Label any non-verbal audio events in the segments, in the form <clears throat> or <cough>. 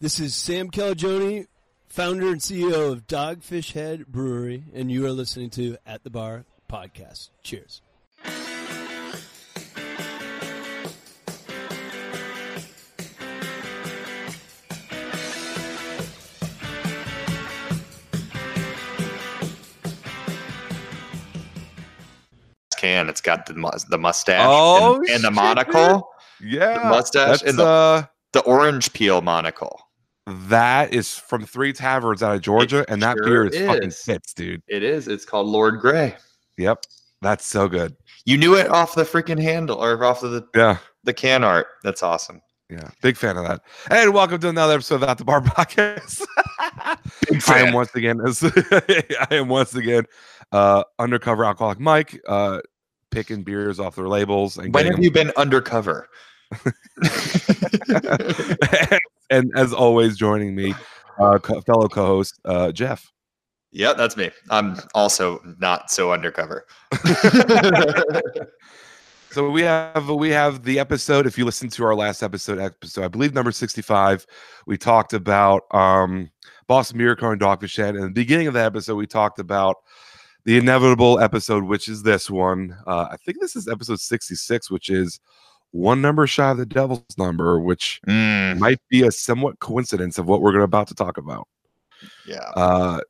This is Sam Calagione, founder and CEO of Dogfish Head Brewery, and you are listening to At the Bar podcast. Cheers. Can it's got the the mustache Oh, and, and the shit, monocle, Yeah, the mustache, that's and the, uh, the orange peel monocle. That is from Three Taverns out of Georgia, and that sure beer is, fucking is. fits, dude. It is. It's called Lord Grey. Yep, that's so good. You knew it off the freaking handle or off of the, Yeah, the can art. That's awesome. yeah, big fan of that. And welcome to another episode of At the Bar <laughs> podcast. Big I am once again, as <laughs> I am once again, uh, undercover alcoholic Mike, uh, picking beers off their labels and When have you been undercover? <laughs> and as always, joining me, uh, co- fellow co-host uh, Jeff. yeah, that's me. I'm also not so undercover. <laughs> <laughs> So we have we have the episode. If you listen to our last episode, episode I believe number sixty five, we talked about um, Boston Co. and Dogfish Head. And at the beginning of the episode, we talked about the inevitable episode, which is this one. Uh, I think this is episode sixty six, which is one number shy of the devil's number, which Mm, might be a somewhat coincidence of what we're gonna about to talk about. yeah. Uh,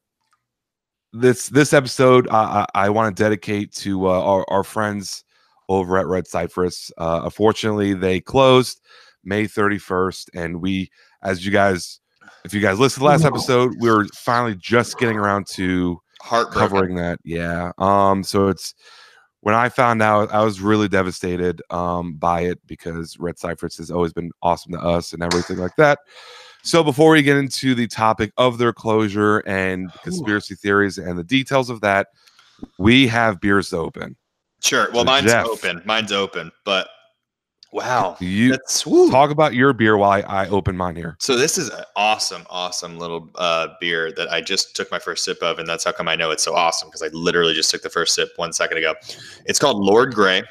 this this episode I, I, I want to dedicate to uh, our, our friends over at Red Cypress. Uh, unfortunately, they closed May 31st, and we, as you guys, if you guys listened to the last No. episode, we were finally just getting around to Heartbroken. covering that. Yeah. Um. So it's when I found out, I was really devastated um by it because Red Cypress has always been awesome to us and everything like that. So before we get into the topic of their closure and conspiracy theories and the details of that, we have beers to open. Sure. Well, So mine's Jeff- open. Mine's open. But wow, You that's woo. talk about your beer while I, I open mine here. So this is an awesome, awesome little uh, beer that I just took my first sip of, and that's how come I know it's so awesome because I literally just took the first sip one second ago. It's called Lord Grey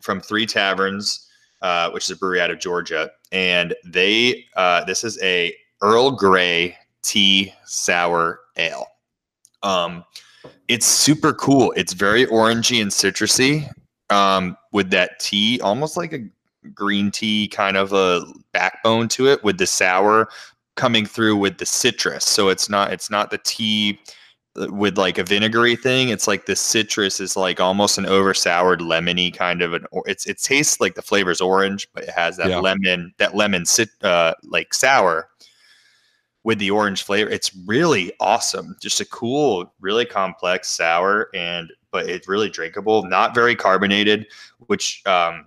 from Three Taverns, uh, which is a brewery out of Georgia, and they uh, this is a Earl Grey tea sour ale. Um, it's super cool. It's very orangey and citrusy, um, with that tea, almost like a green tea kind of a backbone to it with the sour coming through with the citrus. So it's not it's not the tea uh, with like a vinegary thing. It's like the citrus is like almost an over soured lemony kind of an or it's it tastes like the flavor's orange but it has that Yeah. lemon that lemon sit uh like sour with the orange flavor. It's really awesome. Just a cool really complex sour and but it's really drinkable. Not very carbonated which um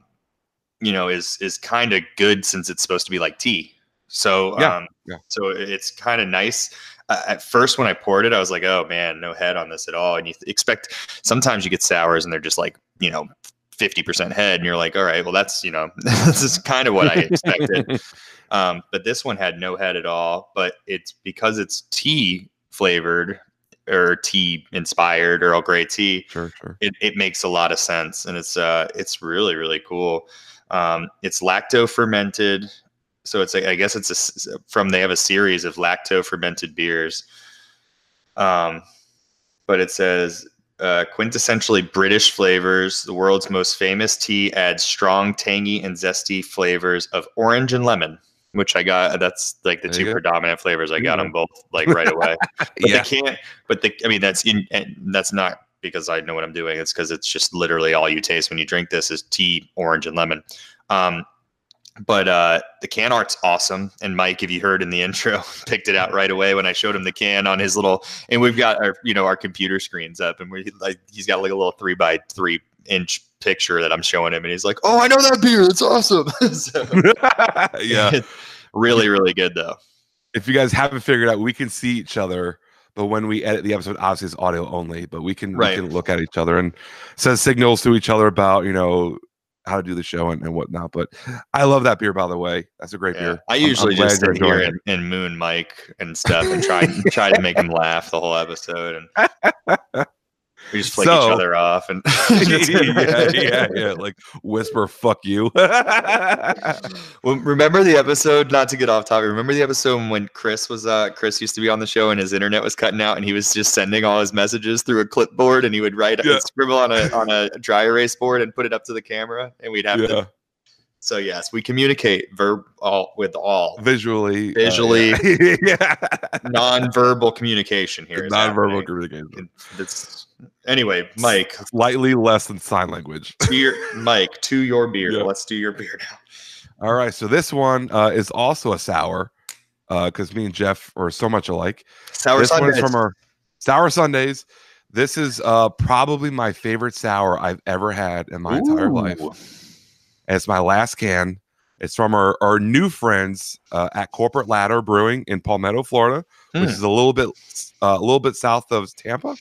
you know is is kind of good since it's supposed to be like tea so Yeah, um yeah. so it's kind of nice uh, at first when i poured it i was like oh man no head on this at all and you th- expect sometimes you get sours and they're just like you know 50% head and you're like all right well that's you know <laughs> this is kind of what i expected <laughs> um, but this one had no head at all. But it's because it's tea flavored or tea inspired or Earl Grey tea. Sure, sure. It, it makes a lot of sense, and it's uh it's really really cool. Um, it's lacto fermented, so it's like I guess it's a from they have a series of lacto fermented beers. Um, but it says uh, quintessentially British flavors. The world's most famous tea adds strong, tangy, and zesty flavors of orange and lemon, which I got. That's like the There two predominant flavors. I got you them both like right away. <laughs> But yeah. they can't. But the I mean, that's in. And that's not because I know what I'm doing. It's because it's just literally all you taste when you drink this is tea, orange, and lemon. Um, but uh, the can art's awesome. And Mike, if you heard in the <laughs> intro, picked it out right away when I showed him the can on his little. And we've got our, you know, our computer screens up, and we like he's got like a little three by three inch picture that I'm showing him, and he's like, "Oh, I know that beer. It's awesome." <laughs> so, <laughs> yeah. really, really good though. if you guys haven't figured out, we can see each other, but when we edit the episode, obviously it's audio only, but we can Right. we can look at each other and send signals to each other about you know how to do the show and, and whatnot. But I love that beer, by the way. That's a great Yeah. beer. I I'm- I'm usually glad just sit here and, and moon Mike and stuff and try try to make him laugh the whole episode. And <laughs> We just flick So- each other off and <laughs> <laughs> <laughs> yeah, yeah, yeah. Like whisper, "Fuck you." Well, remember the episode? Not to get off topic. Remember the episode when Chris was uh Chris used to be on the show and his internet was cutting out and he was just sending all his messages through a clipboard and he would write Yeah. scribble on a on a dry erase board and put it up to the camera and we'd have yeah, to. So yes, we communicate verb all with all visually, uh, Visually. yeah, yeah. non-verbal communication here. non-verbal happening. communication. That's anyway, Mike. Slightly less than sign language. To your <laughs> Mike to your beer. Yeah. Let's do your beer now. All right, so this one uh, is also a sour because me and Jeff are so much alike. Sour this Sundays. from our Sour Sundays. This is uh, probably my favorite sour I've ever had in my entire life. Ooh. And it's my last can. It's from our, our new friends uh, at Corporate Ladder Brewing in Palmetto, Florida, which Hmm. is a little bit uh, a little bit south of Tampa.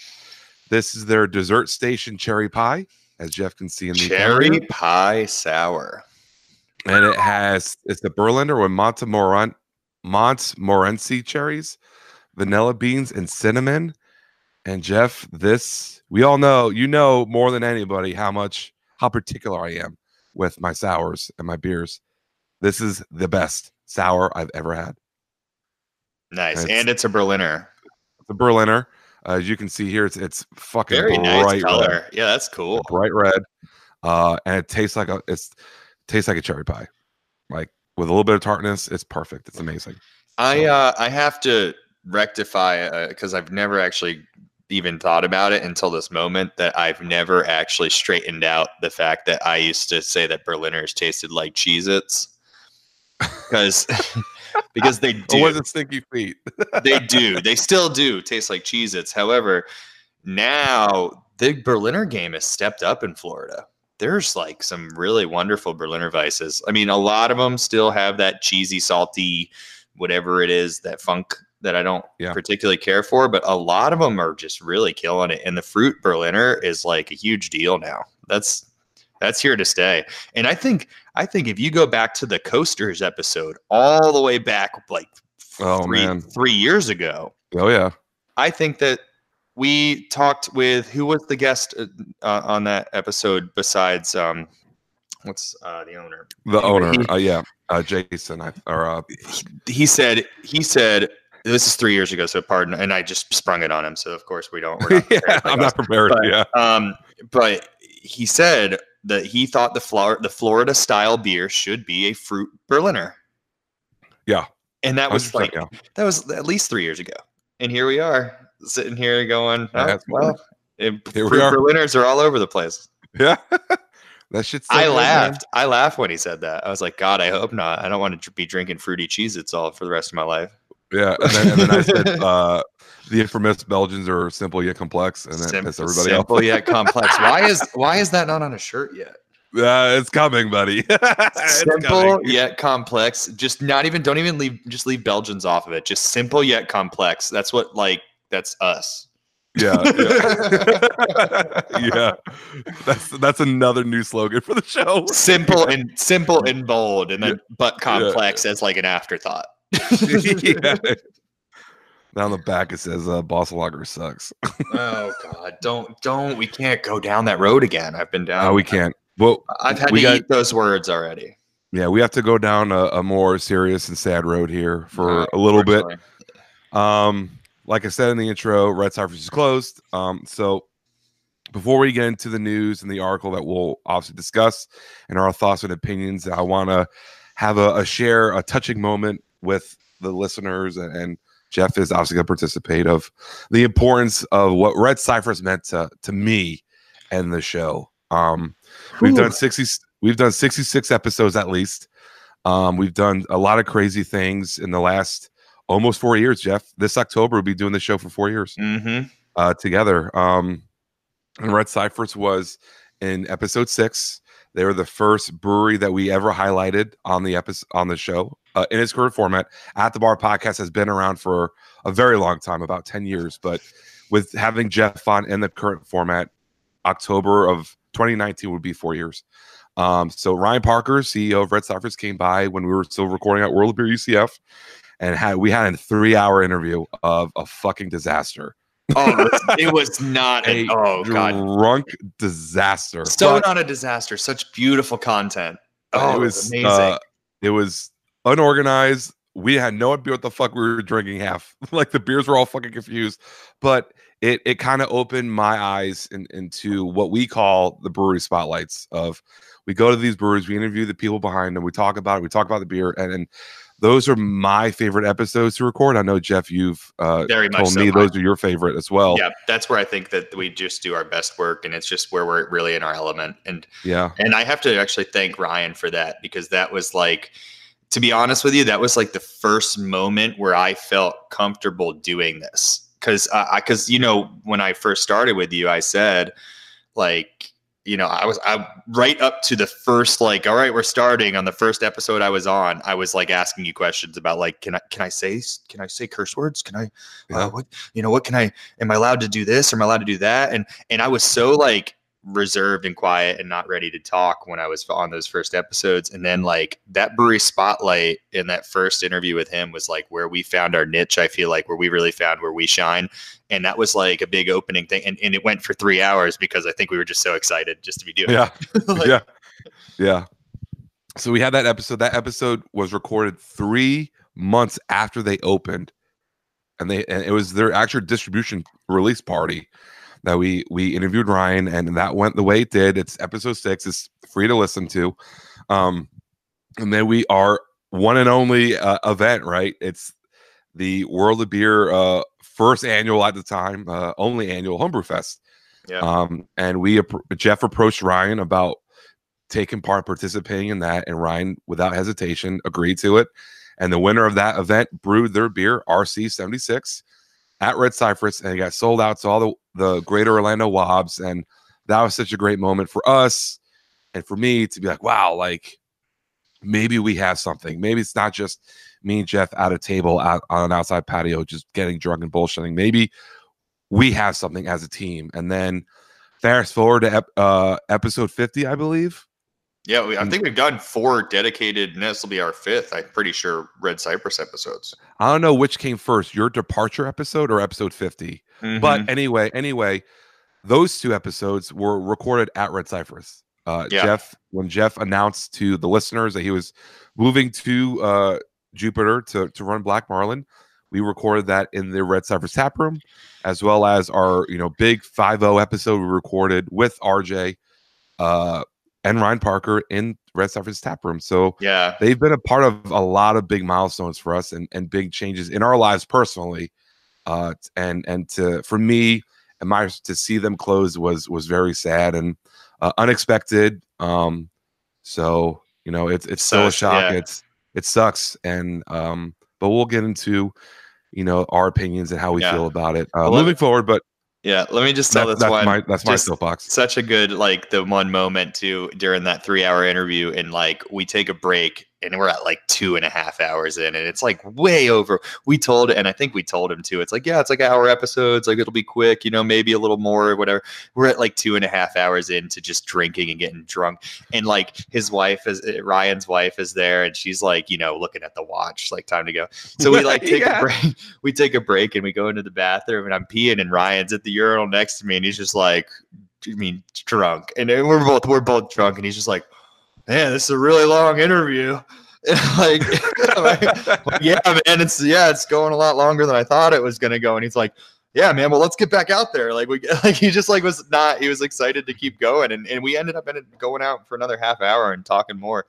This is their dessert station cherry pie, as Jeff can see in the Cherry pie sour. and it has it's the Berliner with Montemorant Montmorency cherries, vanilla beans, and cinnamon. And Jeff, this we all know, you know more than anybody how much how particular I am with my sours and my beers. This is the best sour I've ever had. Nice. It's- and it's a Berliner. It's a Berliner. Uh, as you can see here, it's it's fucking Very bright nice red. Yeah, that's cool. bright red. Uh, and it tastes like a it's tastes like a cherry pie. Like with a little bit of tartness, it's perfect. It's amazing. I So- uh I have to rectify because I've never actually even thought about it until this moment that I've never actually straightened out the fact that I used to say that Berliners tasted like Cheez-Its. Because <laughs> because they <laughs> do. it stinky feet? <laughs> they do. They still do taste like Cheez Its. However, now the Berliner game has stepped up in Florida. There's like some really wonderful Berliner Weisses. I mean, a lot of them still have that cheesy, salty, whatever it is, that funk that I don't Yeah. particularly care for, but a lot of them are just really killing it. And the fruit Berliner is like a huge deal now. That's that's here to stay. And I think I think if you go back to the coasters episode all the way back like Oh, three, man. three years ago, Oh yeah. I think that we talked with who was the guest uh, uh, on that episode besides um what's uh the owner The owner. he- uh, yeah. Uh, Jason. I, or uh, he said he said this is three years ago so pardon and i just sprung it on him so of course we don't we're not <laughs> yeah, I'm not prepared. But, yeah. um but he said that he thought the Flor- the florida style beer should be a fruit berliner Yeah. and that was like yeah. that was at least three years ago and here we are sitting here going oh, well it, Here we fruit are. berliners are all over the place Yeah. <laughs> that shit's so I good, man. laughed. I laughed when he said that. I was like, God, I hope not. I don't want to be drinking fruity cheese. It's all for the rest of my life. Yeah. And then, and then I said uh, the infamous Belgians are simple yet complex, and then Sim- pissed everybody simple yet complex. Why is why is that not on a shirt yet? Yeah, it's coming, buddy. <laughs> It's simple coming. yet complex. Just not even. Don't even leave. Just leave Belgians off of it. Just simple yet complex. That's what like. That's us. Yeah, yeah. <laughs> <laughs> yeah. That's that's another new slogan for the show. Simple and simple and bold, and then but Yeah. complex as like an afterthought. <laughs> <laughs> yeah. Down the back it says uh, Boss Lager sucks. <laughs> oh God! Don't don't. We can't go down that road again. I've been down. No, we can't. Well, I've had we to got- eat those words already. yeah, we have to go down a, a more serious and sad road here for a little bit. Um, like I said in the intro, Red Cypress is closed. Um, so before we get into the news and the article that we'll obviously discuss and our thoughts and opinions, I want to have a, a share a touching moment with the listeners and, and Jeff is obviously going to participate of the importance of what Red Cypress meant to to me and the show. Um, we've Ooh. done sixty. We've done sixty six episodes at least. Um, we've done a lot of crazy things in the last almost four years. Jeff, this October we'll be doing the show for four years Mhm. uh, together. Um, and Red Cypress was in episode six. They were the first brewery that we ever highlighted on the episode on the show uh, in its current format. At the Bar podcast has been around for a very long time, about ten years. But with having Jeff on in the current format, October of 2019 would be four years. Um, so Ryan Parker, CEO of Red Cypress, came by when we were still recording at World of Beer UCF, and had we had a three-hour interview of a fucking disaster Oh, <laughs> it was, not. A An, oh god, drunk disaster. so But not a disaster. Such beautiful content. Oh, it it was was amazing. uh, it was unorganized. We had no idea what the fuck we were drinking. Half <laughs> like the beers were all fucking confused, but it it kind of opened my eyes in, into what we call the brewery spotlights. Of we go to these breweries, we interview the people behind them, we talk about it, we talk about the beer, and and those are my favorite episodes to record. I know Jeff, you've uh, Very much told so. me mine. those are your favorite as well. yeah, that's where I think that we just do our best work, and it's just where we're really in our element. And yeah. and I have to actually thank Ryan for that because that was like, to be honest with you, that was like the first moment where I felt comfortable doing this. Because I, because you know, when I first started with you, I said, like, you know, I was I right up to the first like, all right, we're starting on the first episode I was on. I was like asking you questions about like, can I can I say can I say curse words? Can I Yeah. uh, what you know what can I am I allowed to do this? Or am I allowed to do that? And and I was so like reserved and quiet and not ready to talk when I was on those first episodes. And then like that brewery spotlight in that first interview with him was like where we found our niche. I feel like where we really found where we shine. And that was like a big opening thing. And, and it went for three hours because I think we were just so excited just to be doing Yeah. it. <laughs> Like, yeah. Yeah. So we had that episode. That episode was recorded three months after they opened. And they and it was their actual distribution release party that we we interviewed Ryan and that went the way it did. It's episode six. It's free to listen to. Um and then we are one and only uh, event, right? It's the World of Beer uh first annual at the time, uh only annual Homebrew Fest. Yeah. Um, and we Jeff approached Ryan about taking part, participating in that, and Ryan, without hesitation, agreed to it. And the winner of that event brewed their beer RC76 at Red Cypress, and it got sold out to all the the Greater Orlando Wobs, and that was such a great moment for us and for me to be like, wow, like maybe we have something. Maybe it's not just me and Jeff at a table out on an outside patio just getting drunk and bullshitting. Maybe we have something as a team. And then fast forward to ep- uh, episode 50, I believe. Yeah, we, I think we've done four dedicated, and this will be our fifth. I'm pretty sure Red Cypress episodes. I don't know which came first, your departure episode or episode 50. Mm-hmm. But anyway, anyway, those two episodes were recorded at Red Cypress. Uh, Yeah. Jeff, when Jeff announced to the listeners that he was moving to uh, Jupiter to, to run Black Marlin, we recorded that in the Red Cypress tap room, as well as our you know big 5-0 episode we recorded with RJ uh, and Ryan Parker in Red Cypress tap room. So yeah, they've been a part of a lot of big milestones for us and, and big changes in our lives personally uh and and to for me and my to see them close was was very sad and uh, unexpected um so you know it's it's still a shock yeah. it's it sucks and um but we'll get into you know our opinions and how we Yeah. feel about it uh, Well, moving forward but yeah. Let me just tell that- this that's one. my that's my soapbox such a good like the one moment too during that three hour interview and like we take a break and we're at like two and a half hours in and it's like way over. We told and i think we told him too it's like yeah it's like hour episodes like it'll be quick you know maybe a little more or whatever. We're at like two and a half hours into just drinking and getting drunk and like his wife is uh, ryan's wife is there and she's like you know looking at the watch like time to go. So we like <laughs> take Yeah. a break <laughs> we take a break and we go into the bathroom and i'm peeing and ryan's at the urinal next to me and he's just like I mean, drunk, and we're both we're both drunk, and he's just like, "Man, this is a really long interview." And <laughs> like, <laughs> like, yeah, man, it's yeah, it's going a lot longer than I thought it was gonna go. And he's like, "Yeah, man, well, let's get back out there." Like, we <laughs> like he just like was not he was excited to keep going, and and we ended up in it going out for another half hour and talking more.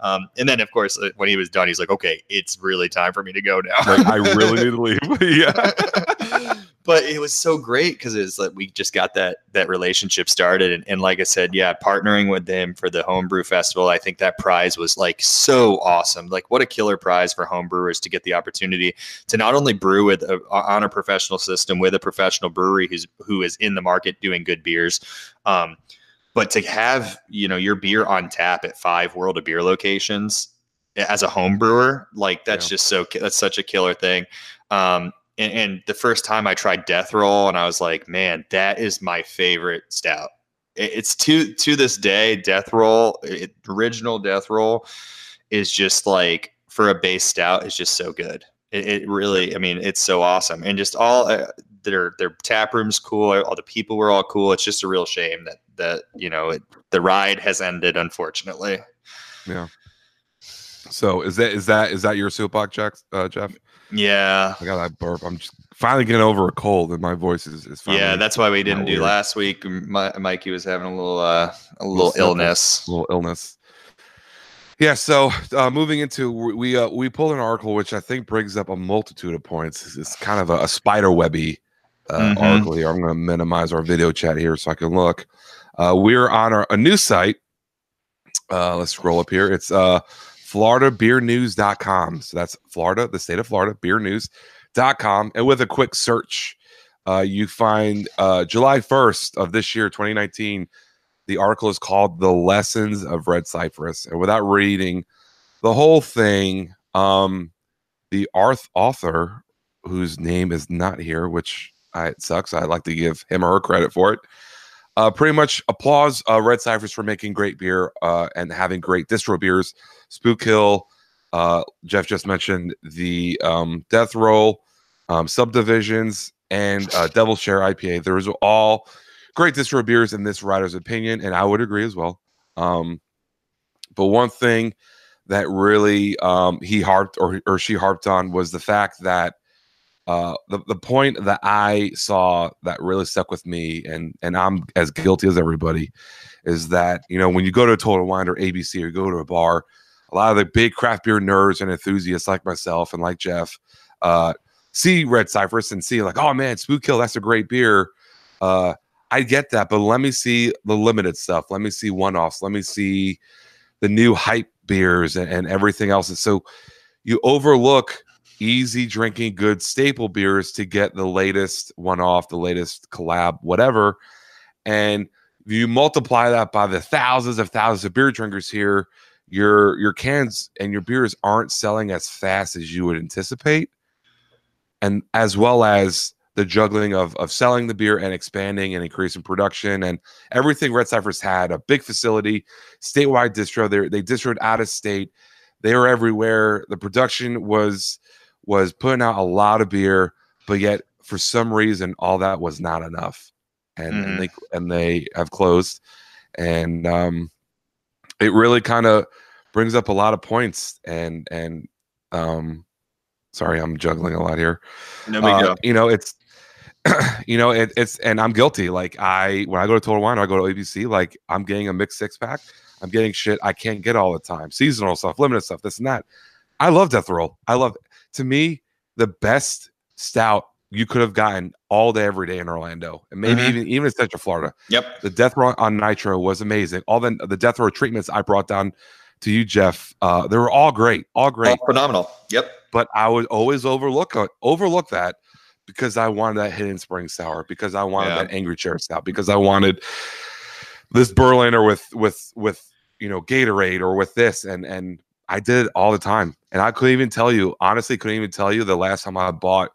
Um, and then of course uh, when he was done, he's like, "Okay, it's really time for me to go now." like i really need to leave yeah but it was so great because it's like we just got that that relationship started and, and like i said yeah partnering with them for the homebrew festival i think that prize was like so awesome like what a killer prize for homebrewers to get the opportunity to not only brew with a, on a professional system with a professional brewery who's who is in the market doing good beers um, but to have you know your beer on tap at five world of beer locations as a home brewer like that's Yeah. just so that's such a killer thing um and, and the first time i tried death roll and i was like man that is my favorite stout It- it's to to this day death roll it, original death roll is just like for a base stout is just so good it, it really i mean it's so awesome and just all uh, their their tap room's cool. All the people were all cool. It's just a real shame that that you know it, the ride has ended, unfortunately. Yeah. So is that is that is that your soapbox, Jack, uh, Jeff? Yeah. I got that burp. I'm just finally getting over a cold, and my voice is, is finally Yeah, that's why we didn't do weird. last week. My, Mikey was having a little uh, a little sniffle. illness. a little illness. Yeah. So uh, moving into we we, uh, we pulled an article which I think brings up a multitude of points. It's, kind of a, a spider webby uh, Mhm. article here. I'm going to minimize our video chat here so I can look. Uh, we're on our, a new site. Uh, let's scroll up here. It's uh, floridabeernews.com. So that's Florida, the state of Florida, beernews.com. And with a quick search, uh, you find uh, July 1st of this year, 2019. The article is called The Lessons of Red Cypress. And without reading the whole thing, um, the arth author, whose name is not here, which I, it sucks. I'd like to give him or her credit for it. Uh, pretty much applause uh, Red Cypress for making great beer uh, and having great distro beers. Spook Hill, uh, Jeff just mentioned the um, Death Roll, um, Subdivisions, and uh, Devil Share IPA. Those are all great distro beers in this writer's opinion, and I would agree as well. Um, but one thing that really um, he harped or, or she harped on was the fact that uh, the, the point that I saw that really stuck with me, and and I'm as guilty as everybody, is that you know when you go to a Total Wine or ABC or go to a bar, a lot of the big craft beer nerds and enthusiasts like myself and like Jeff uh, see Red Cypress and see like, oh man, Spook Hill, that's a great beer. Uh, I get that, but let me see the limited stuff. Let me see one offs. Let me see the new hype beers and, and everything else. And so you overlook easy drinking good staple beers to get the latest one off, the latest collab, whatever. And you multiply that by the thousands of thousands of beer drinkers here, your your cans and your beers aren't selling as fast as you would anticipate. And as well as the juggling of of selling the beer and expanding and increasing production and everything Red Cypress had a big facility, statewide distro. They they distroed out of state. They were everywhere. The production was was putting out a lot of beer, but yet for some reason all that was not enough, and, Mhm. and they and they have closed, and um, it really kind of brings up a lot of points and and um, sorry, I'm juggling a lot here. No big uh, deal. you know it's <clears throat> you know it, it's and i'm guilty. Like i when i go to total wine or i go to abc like i'm getting a mixed six pack. I'm getting shit i can't get all the time. Seasonal stuff limited stuff this and that. I love death roll i love to me the best stout you could have gotten all day every day in orlando and maybe Mhm. even even in central florida Yep. the death roll on nitro was amazing all the the death roll treatments i brought down to you jeff uh they were all great all great All phenomenal. Yep. but I would always overlook uh, overlook that because I wanted that hidden spring sour, because I wanted Yeah. that angry chair stout, because I wanted this Berliner with with with you know Gatorade or with this, and and I did it all the time, and I couldn't even tell you honestly, couldn't even tell you the last time I bought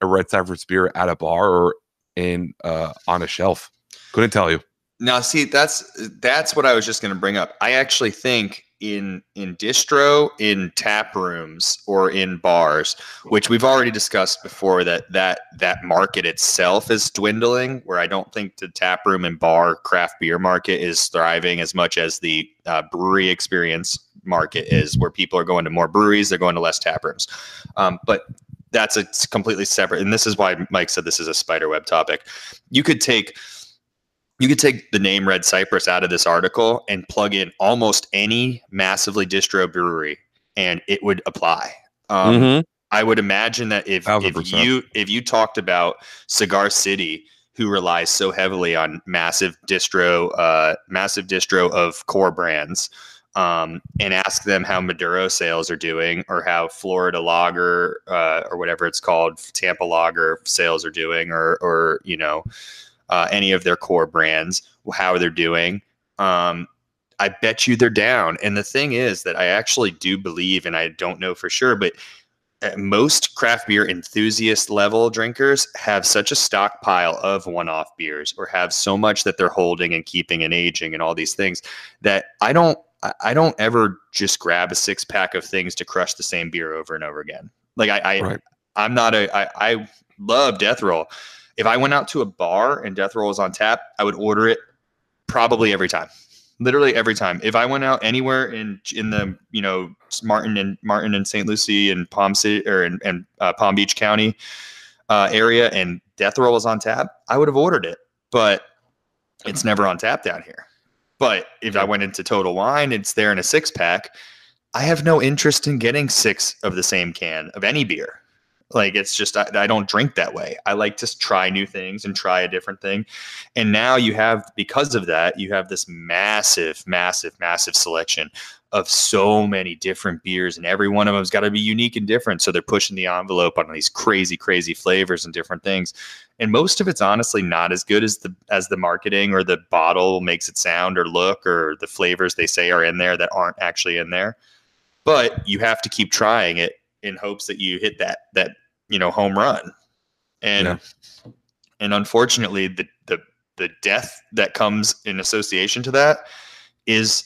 a Red Cypress beer at a bar or in uh on a shelf. Couldn't tell you. Now, see, that's that's what I was just going to bring up. I actually think in in distro, in tap rooms, or in bars, which we've already discussed before, that that that market itself is dwindling. Where I don't think the tap room and bar craft beer market is thriving as much as the uh, brewery experience market is, where people are going to more breweries, they're going to less tap rooms. Um, but that's a completely separate, and this is why Mike said this is a spider web topic. You could take you could take the name Red Cypress out of this article and plug in almost any massively distro brewery, and it would apply. Um, Mhm. I would imagine that if if you if you talked about Cigar City, who relies so heavily on massive distro, uh, massive distro of core brands, um, and ask them how Maduro sales are doing, or how Florida Lager uh, or whatever it's called, Tampa Lager sales are doing, or or you know uh, any of their core brands, how they're doing. Um, I bet you they're down. And the thing is that I actually do believe, and I don't know for sure, but uh, most craft beer enthusiast level drinkers have such a stockpile of one off beers or have so much that they're holding and keeping and aging and all these things that I don't. I- I don't ever just grab a six pack of things to crush the same beer over and over again. Like I, I Right. I'm not a. I, I love Death Roll. If I went out to a bar and Death Roll was on tap, I would order it probably every time. Literally every time. If I went out anywhere in in the you know Martin and Martin and St. Lucie and Palm City or in, in uh, Palm Beach County uh, area and Death Roll was on tap, I would have ordered it. But it's never on tap down here. But if I went into Total Wine, it's there in a six pack. I have no interest in getting six of the same can of any beer. Like it's just I, I, don't drink that way. I like to try new things and try a different thing. And now you have because of that, you have this massive, massive, massive selection of so many different beers, and every one of them's got to be unique and different. So they're pushing the envelope on these crazy, crazy flavors and different things. And most of it's honestly not as good as the as the marketing or the bottle makes it sound or look or the flavors they say are in there that aren't actually in there. But you have to keep trying it in hopes that you hit that that you know home run. And yeah. and unfortunately the the the death that comes in association to that is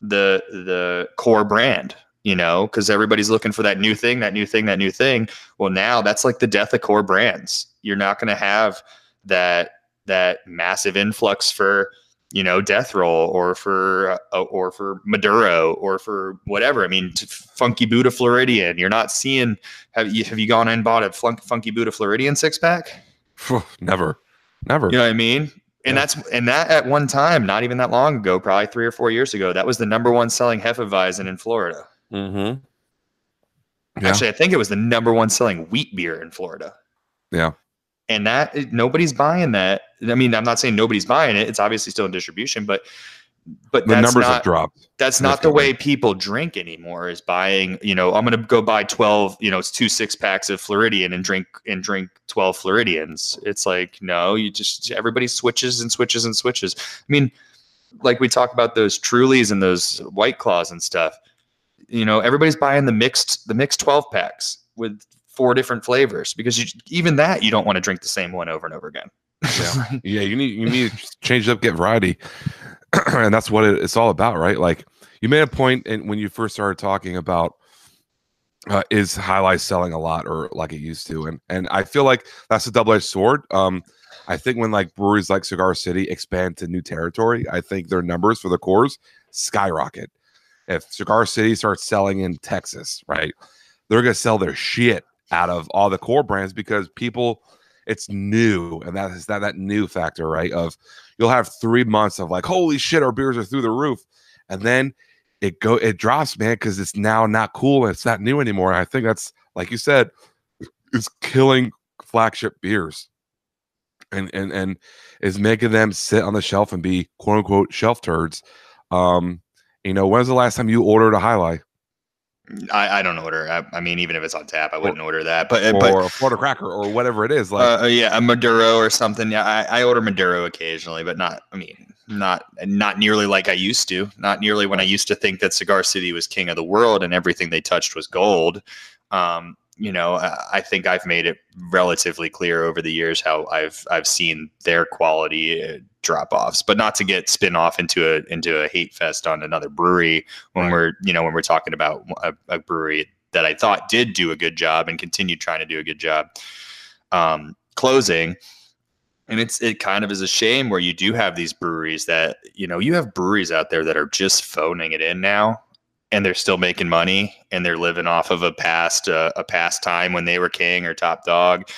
the the core brand you know because everybody's looking for that new thing that new thing that new thing. Well now that's like the death of core brands. You're not going to have that that massive influx for you know, death roll or for uh, or for Maduro or for whatever. I mean, Funky Buddha Floridian. You're not seeing. Have you have you gone and bought a Funky Buddha Floridian six pack? Never, never. You know what I mean? And yeah. that's and that at one time, not even that long ago, probably three or four years ago, that was the number one selling Hefeweizen in Florida. Mm-hmm. Yeah. Actually, I think it was the number one selling wheat beer in Florida. Yeah and that nobody's buying that. I mean, I'm not saying nobody's buying it. It's obviously still in distribution, but but the numbers not, have dropped. That's not the way people drink anymore. Is buying, you know, I'm going to go buy 12, you know, it's two six packs of Floridian and drink and drink 12 Floridians. It's like no, you just everybody switches and switches and switches. I mean, like we talk about those Trulies and those White Claws and stuff. You know, everybody's buying the mixed the mixed 12 packs with four different flavors because you, even that you don't want to drink the same one over and over again. Yeah. <laughs> yeah, you need you need to change up, get variety, <clears throat> and that's what it, it's all about, right? Like you made a and when you first started talking about uh, Jai Alai selling a lot or like it used to, and and I feel like that's a double edged sword. Um, I think when like breweries like Cigar City expand to new territory, I think their numbers for the cores skyrocket. If Cigar City starts selling in Texas, right, they're gonna sell their shit out of all the core brands because people it's new and that is that that new factor right of you'll have three months of like holy shit our beers are through the roof and then it go it drops man because it's now not cool and it's not new anymore and i think that's like you said it's killing flagship beers and and and is making them sit on the shelf and be quote unquote shelf turds um you know when's the last time you ordered a Alai I, I don't order. I, I, mean, even if it's on tap, I wouldn't or, order that. But or but, a Florida cracker or whatever it is, like uh, yeah, a Maduro or something. Yeah, I, I order Maduro occasionally, but not. I mean, not not nearly like I used to. Not nearly when I used to think that Cigar City was king of the world and everything they touched was gold. Um, you know, I think I've made it relatively clear over the years how I've I've seen their quality uh, drop offs, but not to get spin off into a into a hate fest on another brewery when right. we're you know when we're talking about a, a, brewery that I thought did do a good job and continued trying to do a good job um, closing. And it's it kind of is a shame where you do have these breweries that you know you have breweries out there that are just phoning it in now and they're still making money and they're living off of a past uh, a past time when they were king or top dog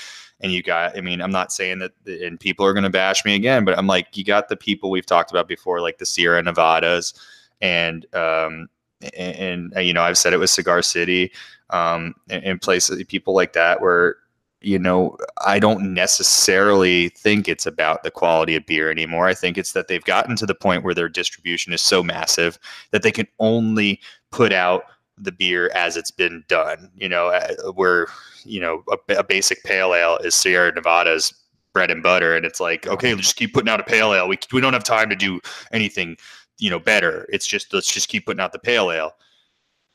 and you got i mean i'm not saying that and people are going to bash me again but i'm like you got the people we've talked about before like the sierra nevadas and um and, and uh, you know i've said it was cigar city um and places people like that where you know, I don't necessarily think it's about the quality of beer anymore. I think it's that they've gotten to the point where their distribution is so massive that they can only put out the beer as it's been done. You know, uh, where you know a, a, basic pale ale is Sierra Nevada's bread and butter, and it's like, okay, let's just keep putting out a pale ale. We we don't have time to do anything, you know, better. It's just let's just keep putting out the pale ale.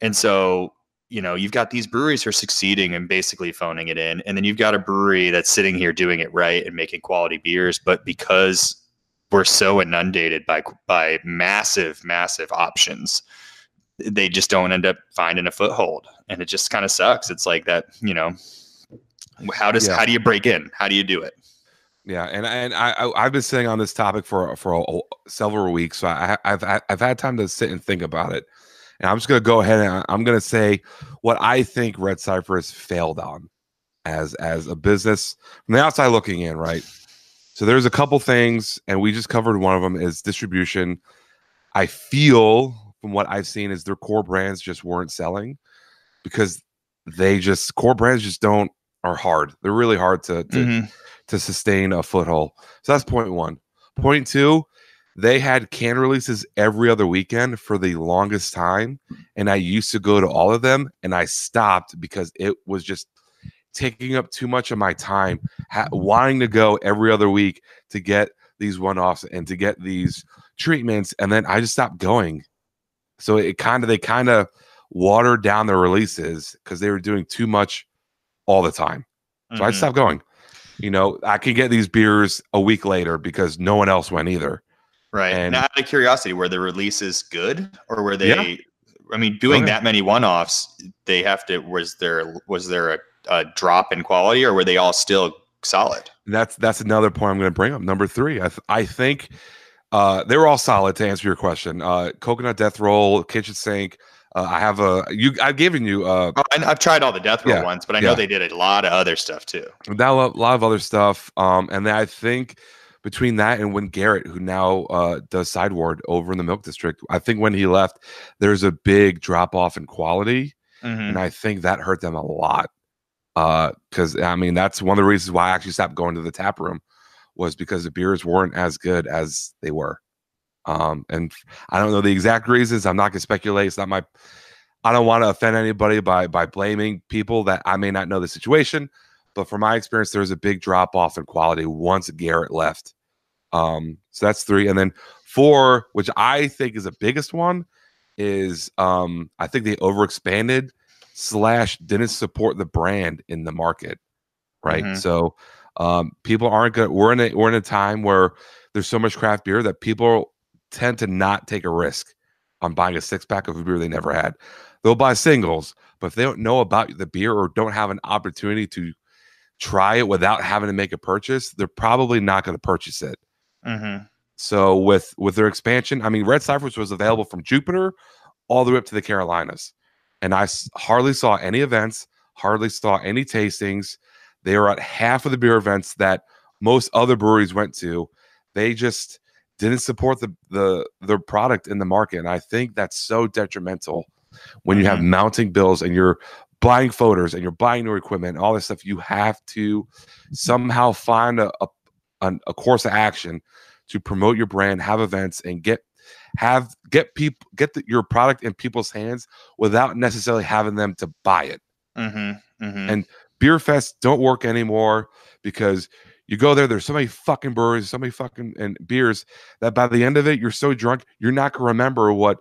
And so you know, you've got these breweries who are succeeding and basically phoning it in, and then you've got a brewery that's sitting here doing it right and making quality beers, but because we're so inundated by by massive, massive options, they just don't end up finding a foothold, and it just kind of sucks. It's like that, you know. How does yeah. how do you break in? How do you do it? Yeah, and and I, I have been sitting on this topic for for a, several weeks, so I, I've I've had time to sit and think about it, and I'm just gonna go ahead and I'm gonna say what I think Red cypress failed on as as a business from the outside looking in, right? So there's a couple things, and we just covered one of them is distribution. I feel from what I've seen is their core brands just weren't selling because they just core brands just don't are hard. They're really hard to to, mm-hmm. to sustain a foothold. So that's point one. Point two, they had can releases every other weekend for the longest time, and I used to go to all of them, and I stopped because it was just taking up too much of my time, ha- wanting to go every other week to get these one offs and to get these treatments, and then I just stopped going. So it kind of they kind of watered down their releases because they were doing too much all the time. So mm-hmm. I stopped going. You know, I could get these beers a week later because no one else went either. Right. And now, out of curiosity, were the releases good or were they? Yeah. I mean, doing okay. that many one-offs, they have to. Was there was there a, a drop in quality, or were they all still solid? That's that's another point I'm going to bring up. Number three, I th- I think uh, they were all solid. To answer your question, uh, coconut death roll, kitchen sink, uh, I have a you. I've given you. Uh, oh, I've tried all the death roll yeah, ones, but I know yeah. they did a lot of other stuff too. That a lot of other stuff. Um, and then I think between that and when Garrett, who now uh, does sideward over in the Milk District, I think when he left, there's a big drop off in quality, mm-hmm. and I think that hurt them a lot. Because uh, I mean, that's one of the reasons why I actually stopped going to the tap room was because the beers weren't as good as they were. Um, and I don't know the exact reasons. I'm not gonna speculate. It's not my. I don't want to offend anybody by by blaming people that I may not know the situation. But from my experience, there was a big drop off in quality once Garrett left. Um, so that's three, and then four, which I think is the biggest one, is um, I think they overexpanded slash didn't support the brand in the market, right? Mm-hmm. So um, people aren't good. We're in a we're in a time where there's so much craft beer that people tend to not take a risk on buying a six pack of a beer they never had. They'll buy singles, but if they don't know about the beer or don't have an opportunity to try it without having to make a purchase, they're probably not going to purchase it. Mm-hmm. So with with their expansion, I mean, Red Cypress was available from Jupiter all the way up to the Carolinas, and I hardly saw any events, hardly saw any tastings. They were at half of the beer events that most other breweries went to. They just didn't support the the the product in the market, and I think that's so detrimental when you have mm-hmm. mounting bills and you're buying photos and you're buying new equipment, and all this stuff. You have to somehow find a a, a course of action to promote your brand, have events, and get have get people get the, your product in people's hands without necessarily having them to buy it. Mm-hmm, mm-hmm. And beer fests don't work anymore because you go there, there's so many fucking breweries, so many fucking and beers that by the end of it, you're so drunk, you're not gonna remember what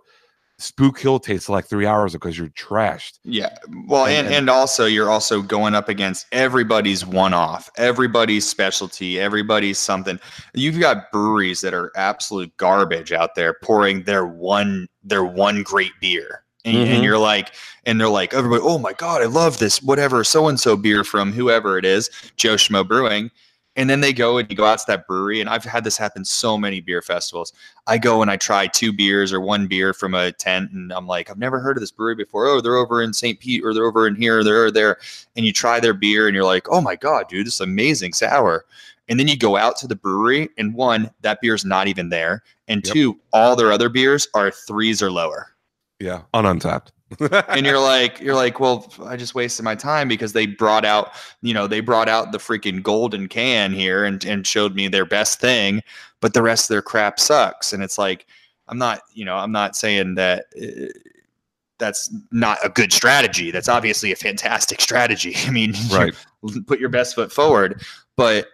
Spook Hill tastes like three hours because you're trashed. Yeah. Well, and, and, and also you're also going up against everybody's one off, everybody's specialty, everybody's something. You've got breweries that are absolute garbage out there pouring their one their one great beer. And, mm-hmm. and, you're like, and they're like, everybody, oh my God, I love this, whatever, so and so beer from whoever it is, Joe Schmo Brewing. And then they go and you go out to that brewery. And I've had this happen so many beer festivals. I go and I try two beers or one beer from a tent, and I'm like, I've never heard of this brewery before. Oh, they're over in St. Pete or they're over in here, or they're over there. And you try their beer and you're like, oh my God, dude, this is amazing sour. And then you go out to the brewery, and one, that beer's not even there. And yep. two, all their other beers are threes or lower. Yeah, on Untappd. And you're like you're like well i just wasted my time because they brought out you know they brought out the freaking golden can here and, and showed me their best thing but the rest of their crap sucks. And it's like i'm not you know i'm not saying that uh, that's not a good strategy. That's obviously a fantastic strategy. <laughs> I mean right. put your best foot forward but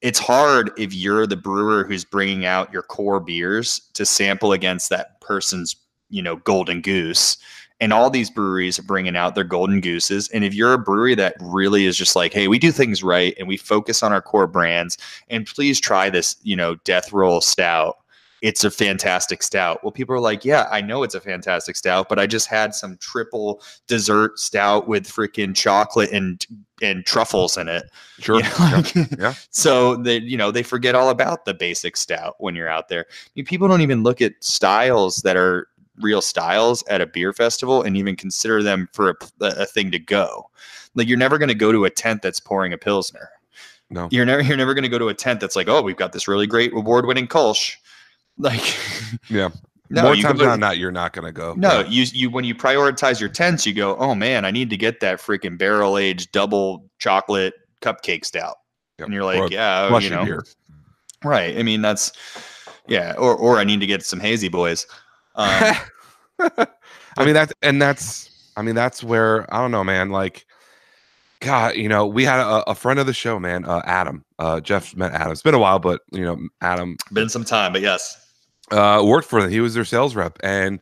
it's hard if you're the brewer who's bringing out your core beers to sample against that person's you know golden goose and all these breweries are bringing out their golden gooses and if you're a brewery that really is just like hey we do things right and we focus on our core brands and please try this you know death roll stout it's a fantastic stout. Well, people are like, yeah, I know it's a fantastic stout, but I just had some triple dessert stout with freaking chocolate and and truffles in it. <laughs> Sure. You know, Yeah. Yeah. So they, you know, they forget all about the basic stout when you're out there. I mean, people don't even look at styles that are real styles at a beer festival and even consider them for a, a thing to go. Like you're never going to go to a tent that's pouring a pilsner. No. You're never you're never going to go to a tent that's like, oh, we've got this really great award-winning Kolsch. Like, <laughs> Yeah. no, More times than not, you're not going to go. no, Yeah. you you when you prioritize your tents, you go, oh man, I need to get that freaking barrel aged double chocolate cupcake stout, Yep. and you're like, yeah, you know, beer. right. I mean, that's yeah, or or I need to get some hazy boys. Um, <laughs> I mean that's and that's I mean that's where I don't know, man. Like, God, you know, we had a, a friend of the show, man, uh, Adam. Uh, Jeff met Adam. It's been a while, but you know, Adam been some time, but yes, uh, worked for them. He was their sales rep, and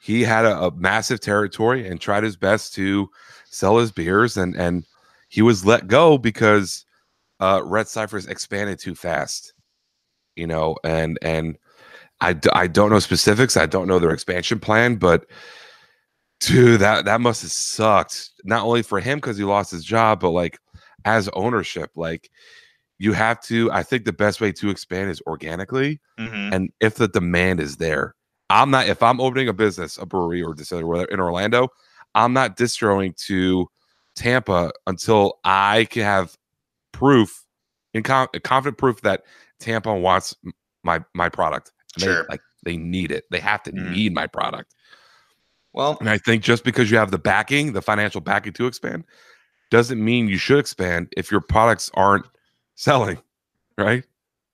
he had a, a massive territory and tried his best to sell his beers, and and he was let go because uh, Red Cypress expanded too fast, you know, and and I d- I don't know specifics. I don't know their expansion plan, but dude, that that must have sucked. Not only for him because he lost his job, but like as ownership, like you have to. I think the best way to expand is organically Mhm. and if the demand is there i'm not if i'm opening a business a brewery or distillery whether in orlando i'm not distroing to tampa until i can have proof in con- confident proof that tampa wants my my product Sure. they, like they need it they have to Mhm. need my product well, and i think just because you have the backing the financial backing to expand doesn't mean you should expand if your products aren't selling right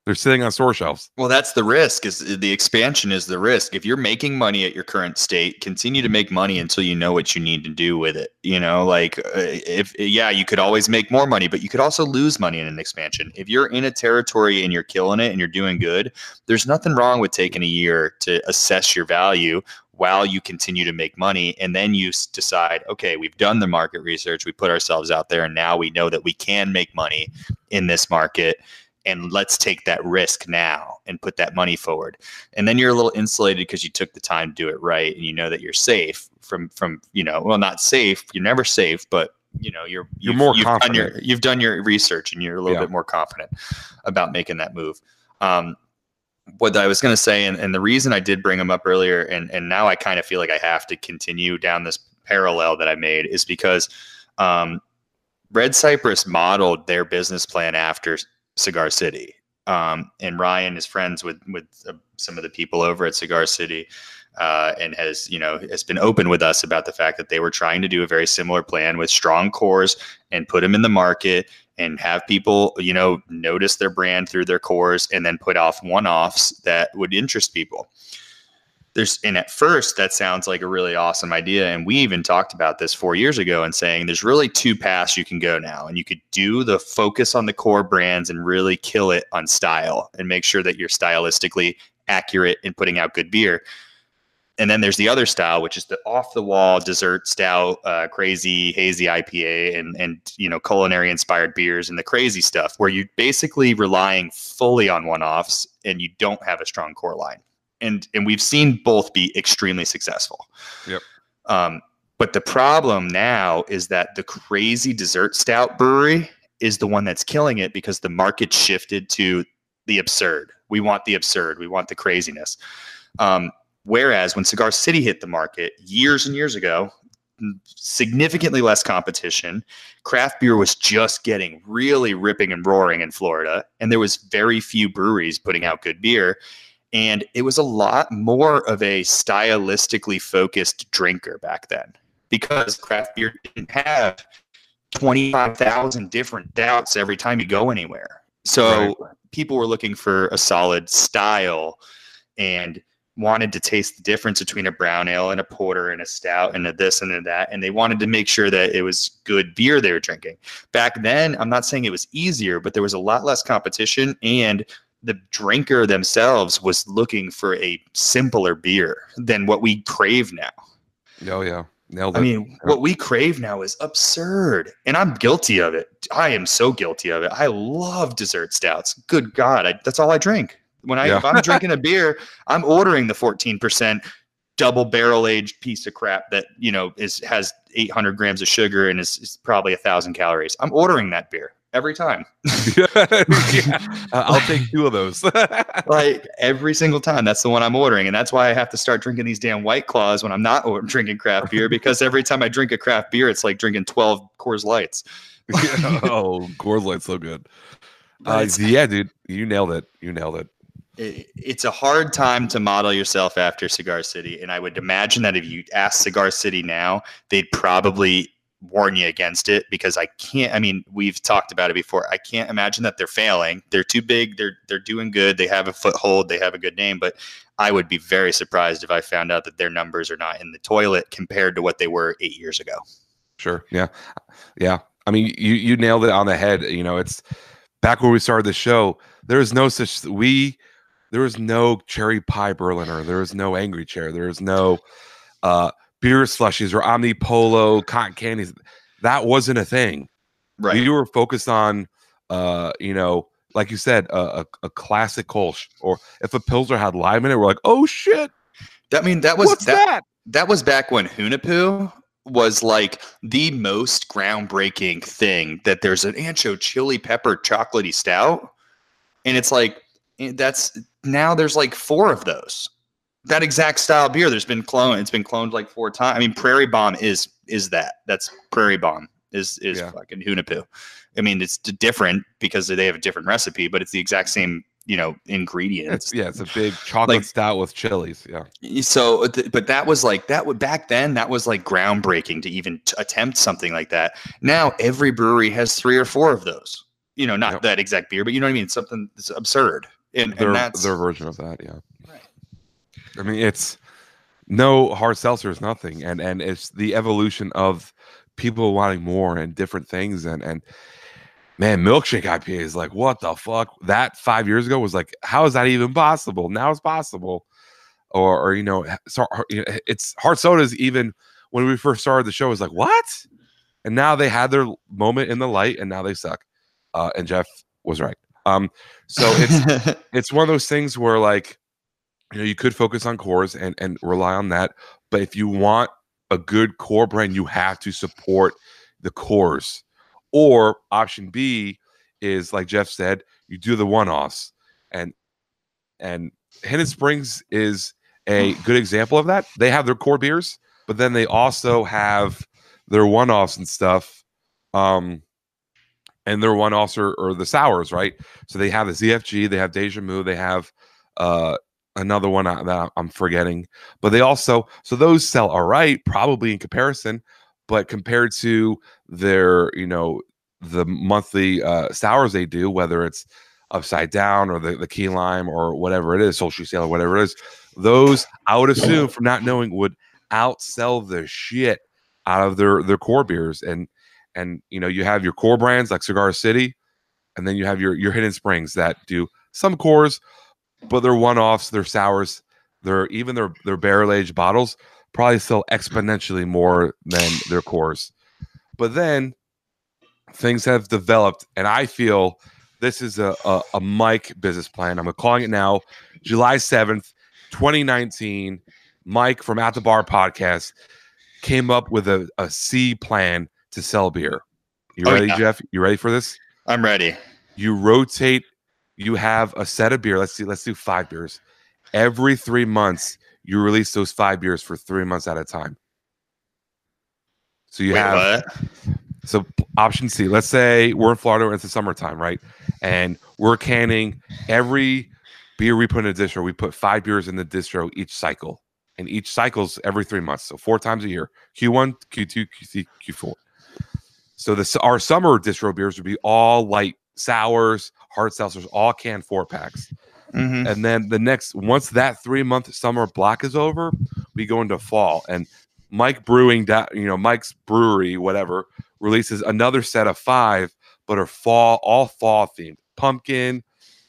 they're sitting on store shelves Well, that's the risk. Is the expansion is the risk. If you're making money at your current state, continue to make money until you know what you need to do with it. You know, like uh, if yeah, you could always make more money, but you could also lose money in an expansion. If you're in a territory and you're killing it and you're doing good, there's nothing wrong with taking a year to assess your value while you continue to make money and then you decide okay we've done the market research we put ourselves out there and now we know that we can make money in this market and let's take that risk now and put that money forward and then you're a little insulated because you took the time to do it right and you know that you're safe from from you know well not safe you're never safe but you know you're You're you've- more you've done your confident. you've done your research and you're a little Yeah. bit more confident about making that move um what I was going to say, and, and the reason I did bring them up earlier, and, and now I kind of feel like I have to continue down this parallel that I made, is because um, Red Cypress modeled their business plan after Cigar City. Um, and Ryan is friends with with uh, some of the people over at Cigar City, uh, and has you know has been open with us about the fact that they were trying to do a very similar plan with strong cores and put them in the market and have people you know notice their brand through their cores and then put off one-offs that would interest people there's and at first that sounds like a really awesome idea and we even talked about this four years ago and saying there's really two paths you can go now and you could do the focus on the core brands and really kill it on style and make sure that you're stylistically accurate in putting out good beer. And then there's the other style which is the off the wall dessert stout uh, crazy hazy ipa and and you know culinary inspired beers and the crazy stuff where you're basically relying fully on one-offs and you don't have a strong core line and and we've seen both be extremely successful. Yep. Um, but the problem now is that the crazy dessert stout brewery is the one that's killing it because the market shifted to the absurd. We want the absurd. We want the craziness. Um, whereas when Cigar City hit the market years and years ago, significantly less competition. Craft beer was just getting really ripping and roaring in Florida, and there was very few breweries putting out good beer and it was a lot more of a stylistically focused drinker back then because craft beer didn't have 25,000 different doubts every time you go anywhere. So people were looking for a solid style and wanted to taste the difference between a brown ale and a porter and a stout and a this and a that and they wanted to make sure that it was good beer they were drinking. Back then, I'm not saying it was easier, but there was a lot less competition and the drinker themselves was looking for a simpler beer than what we crave now. Oh yeah, nailed it. I mean, what we crave now is absurd, and I'm guilty of it. I am so guilty of it. I love dessert stouts. Good God, I, that's all I drink. When I Yeah. if I'm drinking a beer, I'm ordering the 14% double barrel aged piece of crap that you know is has 800 grams of sugar and is, is probably a thousand calories. I'm ordering that beer every time, <laughs> <laughs> Yeah. Uh, I'll take two of those. <laughs> like every single time. That's the one I'm ordering, and that's why I have to start drinking these damn White Claws when I'm not or- drinking craft beer because every time I drink a craft beer, it's like drinking 12 Coors Lights. oh, Coors Light's so good. Uh, yeah, dude, you nailed it. You nailed it. it- it's a hard time to model yourself after Cigar City. And I would imagine that if you ask Cigar City now, they'd probably warn you against it because I can't. I mean, we've talked about it before. I can't imagine that they're failing. They're too big. They're they're doing good. They have a foothold. They have a good name. But I would be very surprised if I found out that their numbers are not in the toilet compared to what they were eight years ago. Sure. Yeah. Yeah. I mean, you you nailed it on the head. You know, it's back when we started the show. There is no such we. There was no cherry pie Berliner. There was no angry chair. There was no uh, beer slushies or Omnipollo cotton candies. That wasn't a thing. Right. We were focused on, uh, you know, like you said, a, a, a classic Kolsch, or if a Pilsner had lime in it, we're like, oh shit, I mean, that was that, that? that was back when Hunahpu was like the most groundbreaking thing that there's an ancho chili pepper chocolatey stout and it's like eh, that's now there's like four of those that exact style beer there's been cloned it's been cloned like four times i mean prairie bomb is is that that's prairie bomb is is Yeah. fucking Hunahpu. i mean it's different because they have a different recipe but it's the exact same you know ingredients It's, yeah, it's a big chocolate Like- stout with chilies. Yeah. so uh, th- but that was like that would back then that was like groundbreaking to even t- attempt something like that now every brewery has three or four of those you know not Yep. that exact beer but you know what i mean something that's absurd and, their, and that's their version of that. Yeah. I mean, it's no hard seltzers, nothing, and and it's the evolution of people wanting more and different things, and and man, milkshake IPA is like what the fuck. That five years ago was like, how is that even possible? Now it's possible, or or you know, so it's hard sodas. Even when we first started the show, was like what, and now they had their moment in the light, and now they suck. Uh, and Jeff was right. Um, so it's <laughs> it's one of those things where like you know you could focus on cores and and rely on that but if you want a good core brand you have to support the cores. Or option b is like jeff said you do the one-offs. And and hidden springs is a good example of that. They have their core beers but then they also have their one-offs and stuff um and their one-offs are, are the sours right? So they have the ZFG, they have Deja Mu, they have uh, another one I- that I'm forgetting, but they also so those sell all right, probably in comparison, but compared to their you know the monthly uh, sours they do, whether it's upside down or the, the key lime or whatever it is, social sale or whatever it is, those I would assume from not knowing would outsell the shit out of their their core beers and and you know you have your core brands like Cigar City and then you have your your hidden springs that do some cores, but they're one offs, they're sours, they're even their their barrel aged bottles probably sell exponentially more than their cores. But then things have developed, and I feel this is a a, a Mike business plan. I'm calling it now, July seventh, 2019. Mike from At the Bar podcast came up with a, a C plan to sell beer. You Oh, ready, yeah. Jeff? You ready for this? i'm ready you rotate you have a set of beer let's see let's do five beers. Every three months you release those five beers for three months at a time. So you Wait, have what? so option c let's say we're in florida it's the summertime right? And we're canning every beer we put in a distro we put five beers in the distro each cycle. And each cycle's every three months so four times a year q1 q2 q3 q4 so this our summer distro beers would be all light sours, hard seltzers, all canned four packs. Mhm. And then the next once that three month summer block is over, we go into fall. And Mike Brewing, you know, Mike's Brewery, whatever, releases another set of five, but are fall all fall themed, pumpkin,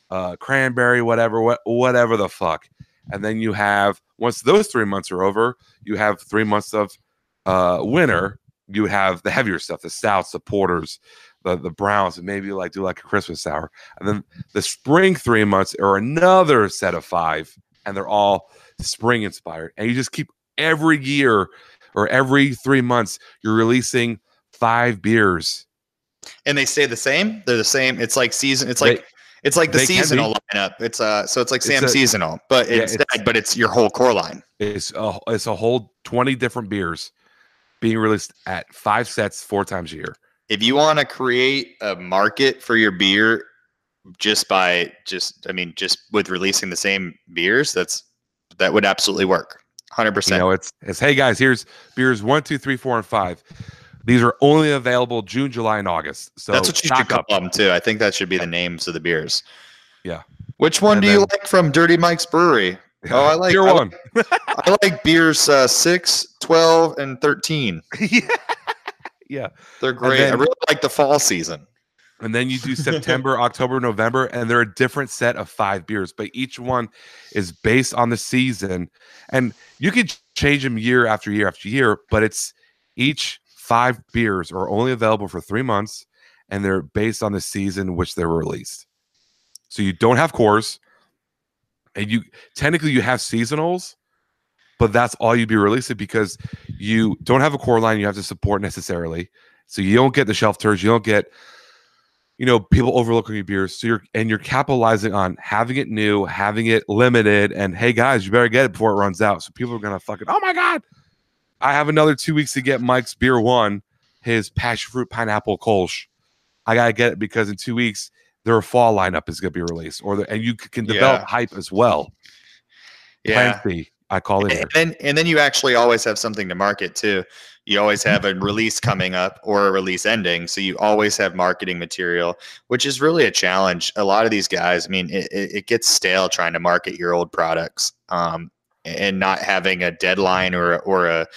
uh, cranberry, whatever, what whatever the fuck. And then you have once those three months are over, you have three months of uh, winter. You have the heavier stuff, the stouts, the porters, the, the browns, and maybe like do like a Christmas sour. And then the spring three months are another set of five, and they're all spring inspired. And you just keep every year or every three months, you're releasing five beers. and they stay the same. They're the same. It's like season. It's They- like it's like the they seasonal lineup. It's uh, so it's like It's a- seasonal, but Yeah, instead, it's- but it's your whole core line. It's a it's a whole twenty different beers being released at five sets four times a year. If you want to create a market for your beer, just by just, I mean, just with releasing the same beers, that's that would absolutely work. Hundred You percent. know, it's it's hey guys, here's beers one, two, three, four, and five. These are only available June, July, and August. So That's what you should call up. them too. I think that should be the names of the beers. Yeah. Which one And do you like from Dirty Mike's Brewery? <laughs> Oh, I like- Beer I one. I like beers uh, 6, 12, and 13. <laughs> yeah. Yeah. They're great. I really like the fall season. And then you do <laughs> September, October, November, and they're a different set of five beers, but each one is based on the season. And you can change them year after year after year, but it's each five beers are only available for three months and they're based on the season in which they were released. So you don't have cores, and you technically you have seasonals, but that's all you'd be releasing because you don't have a core line you have to support necessarily. So you don't get the shelf turds, you don't get you know people overlooking your beers so you're and you're capitalizing on having it new having it limited and hey guys you better get it before it runs out so people are gonna fucking oh my god i have another two weeks to get mike's beer one his passion fruit pineapple kolsch i gotta get it because in two weeks their fall lineup is gonna be released or the, and you can develop Yeah. hype as well Yeah. Plan i call it. And then, and then you actually always have something to market too. You always have a release coming up or a release ending. So you always have marketing material, which is really a challenge. A lot of these guys, I mean, it, it it gets stale trying to market your old products um, and not having a deadline or, or a,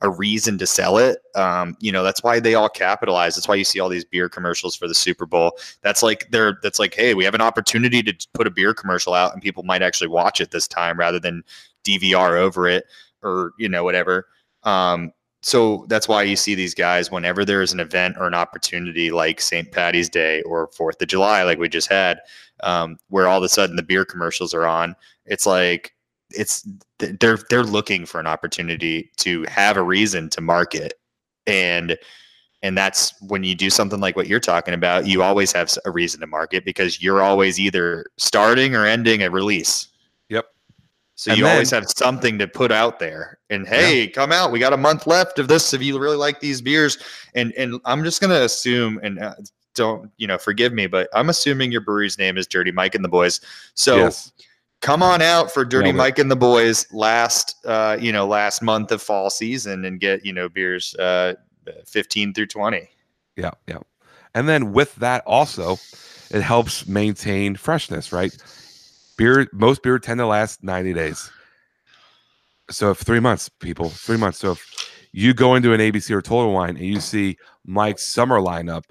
a reason to sell it. Um, you know, that's why they all capitalize. That's why you see all these beer commercials for the Super Bowl. That's like they're that's like, hey, we have an opportunity to put a beer commercial out and people might actually watch it this time rather than DVR over it or you know whatever. Um, so that's why you see these guys whenever there's an event or an opportunity like St. Patty's Day or Fourth of July, like we just had, um, where all of a sudden the beer commercials are on. It's like it's they're they're looking for an opportunity to have a reason to market, and and that's when you do something like what you're talking about. You always have a reason to market because you're always either starting or ending a release. So And you always have something to put out there. And hey, come out. We got a month left of this if you really like these beers. And and I'm just going to assume and uh, don't, you know, forgive me, but I'm assuming your brewery's name is Dirty Mike and the Boys. So yes come on out for Dirty. Mike and the Boys last uh, you know, last month of fall season and get, you know, beers uh 15 through 20. Yeah, yeah. And then with that also, it helps maintain freshness, right? Beer most beer tend to last 90 days. So if three months, people, three months. So if you go into an ABC or Total Wine and you see Mike's summer lineup,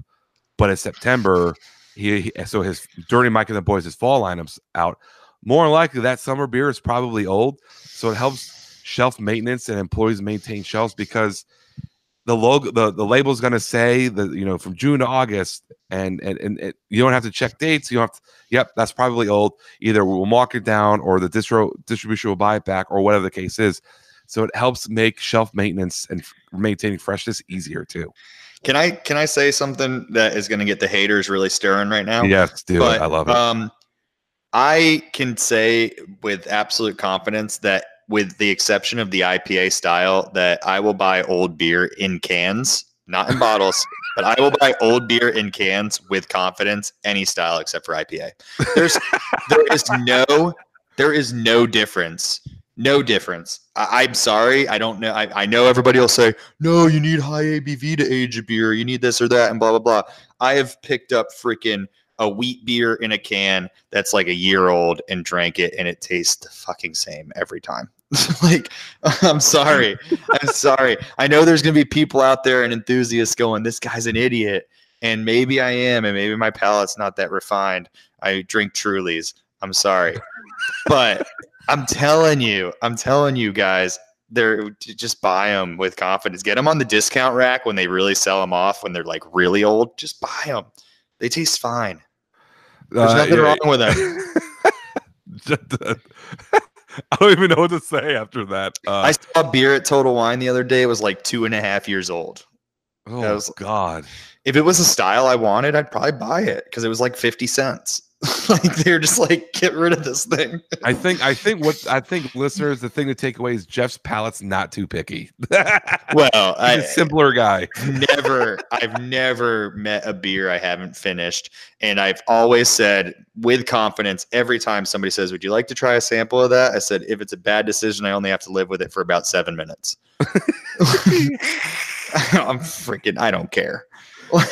but it's September, he, he- so his Dirty Mike and the Boys, his fall lineups out. More than likely, that summer beer is probably old. So it helps shelf maintenance and employees maintain shelves because the logo the, the label is going to say that you know from june to august and and, and it, you don't have to check dates you don't have to yep that's probably old. Either we'll mark it down or the distro distribution will buy it back or whatever the case is. So it helps make shelf maintenance and f- maintaining freshness easier too. Can I can I say something that is going to get the haters really stirring right now? yes dude but i love it. Um, I can say with absolute confidence that, with the exception of the IPA style, that I will buy old beer in cans, not in bottles, <laughs> but I will buy old beer in cans with confidence, any style except for IPA. There's there is no there is no difference. No difference. I, I'm sorry. I don't know. I, I know everybody will say, no, you need high ABV to age a beer. You need this or that, and blah, blah, blah. I have picked up freaking a wheat beer in a can that's like a year old and drank it, and it tastes the fucking same every time. <laughs> like, <laughs> I'm sorry. I'm sorry. I know there's going to be people out there and enthusiasts going, this guy's an idiot. And maybe I am, and maybe my palate's not that refined. I drink Trulies. I'm sorry. but I'm telling you, I'm telling you guys, they're just buy them with confidence. Get them on the discount rack when they really sell them off when they're like really old. Just buy them. They taste fine. There's Uh, nothing yeah. wrong with them. <laughs> I don't even know what to say after that. Uh, I saw a beer at Total Wine the other day. It was like two and a half years old. oh was- God. If it was a style I wanted, I'd probably buy it because it was like 50 cents. <laughs> like they're just like, get rid of this thing. I think I think what I think listeners the thing to take away is Jeff's palate's not too picky. <laughs> Well, He's I a simpler guy. never, I've never met a beer I haven't finished. And I've always said with confidence every time somebody says, Would you like to try a sample of that? I said, If it's a bad decision, I only have to live with it for about seven minutes. <laughs> I'm freaking, I don't care. Like,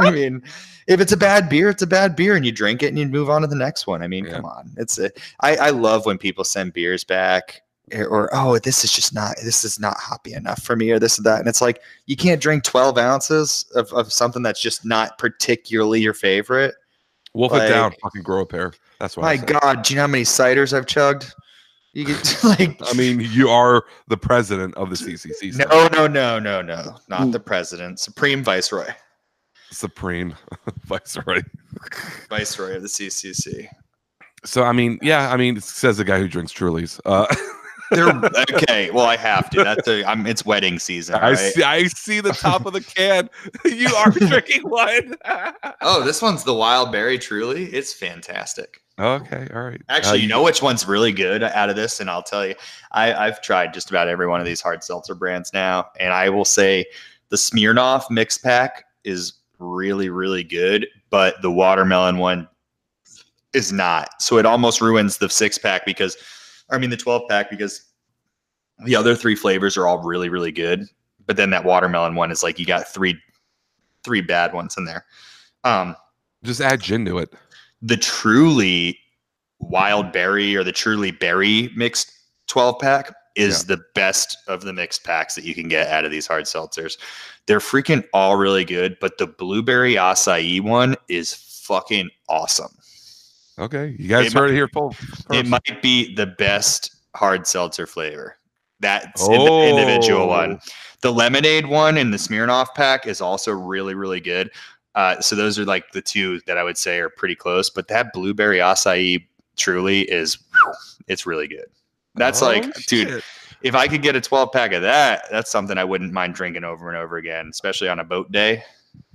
I mean, if it's a bad beer, it's a bad beer, and you drink it and you move on to the next one. I mean, Yeah. come on. It's a, I, I love when people send beers back or, or, oh, this is just not, this is not hoppy enough for me, or this or that. And it's like, you can't drink 12 ounces of, of something that's just not particularly your favorite. Wolf it down, fucking grow a pair. That's why My I. God, do you know how many ciders I've chugged? You get <laughs> <laughs> like, I mean, you are the president of the CCC. no, no, no, no, no, not mm. the president, Supreme Viceroy, Supreme <laughs> Viceroy. Viceroy of the CCC. So I mean, yeah, I mean, says the guy who drinks Trulies. Uh, <laughs> They're okay. Well, I have to. That's a. I'm. It's wedding season. I see, I see the top of the can. <laughs> you are drinking one. Oh, this one's the wild berry. Truly, it's fantastic. okay, all right. Uh, Actually, you know which one's really good out of this, and I'll tell you. I, I've tried just about every one of these hard seltzer brands now, and I will say the Smirnoff mix pack is really, really good, but the watermelon one is not. So it almost ruins the six pack because, I mean, the 12 pack because the other three flavors are all really, really good. But then that watermelon one is like you got three, three bad ones in there. Um, just add gin to it. the truly wild berry or the truly berry mixed 12 pack is the best of the mixed packs that you can get out of these hard seltzers. They're freaking all really good, but the blueberry acai one is fucking awesome. Okay, you guys It heard it here, full. It might be the best hard seltzer flavor. That's in the individual one. Oh. The lemonade one in the Smirnoff pack is also really, really good. Uh, so those are like the two that I would say are pretty close. But that blueberry acai truly is, it's really good. That's Oh, like, dude, if I could get a 12 pack of that, that's something I wouldn't mind drinking over and over again, especially on a boat day.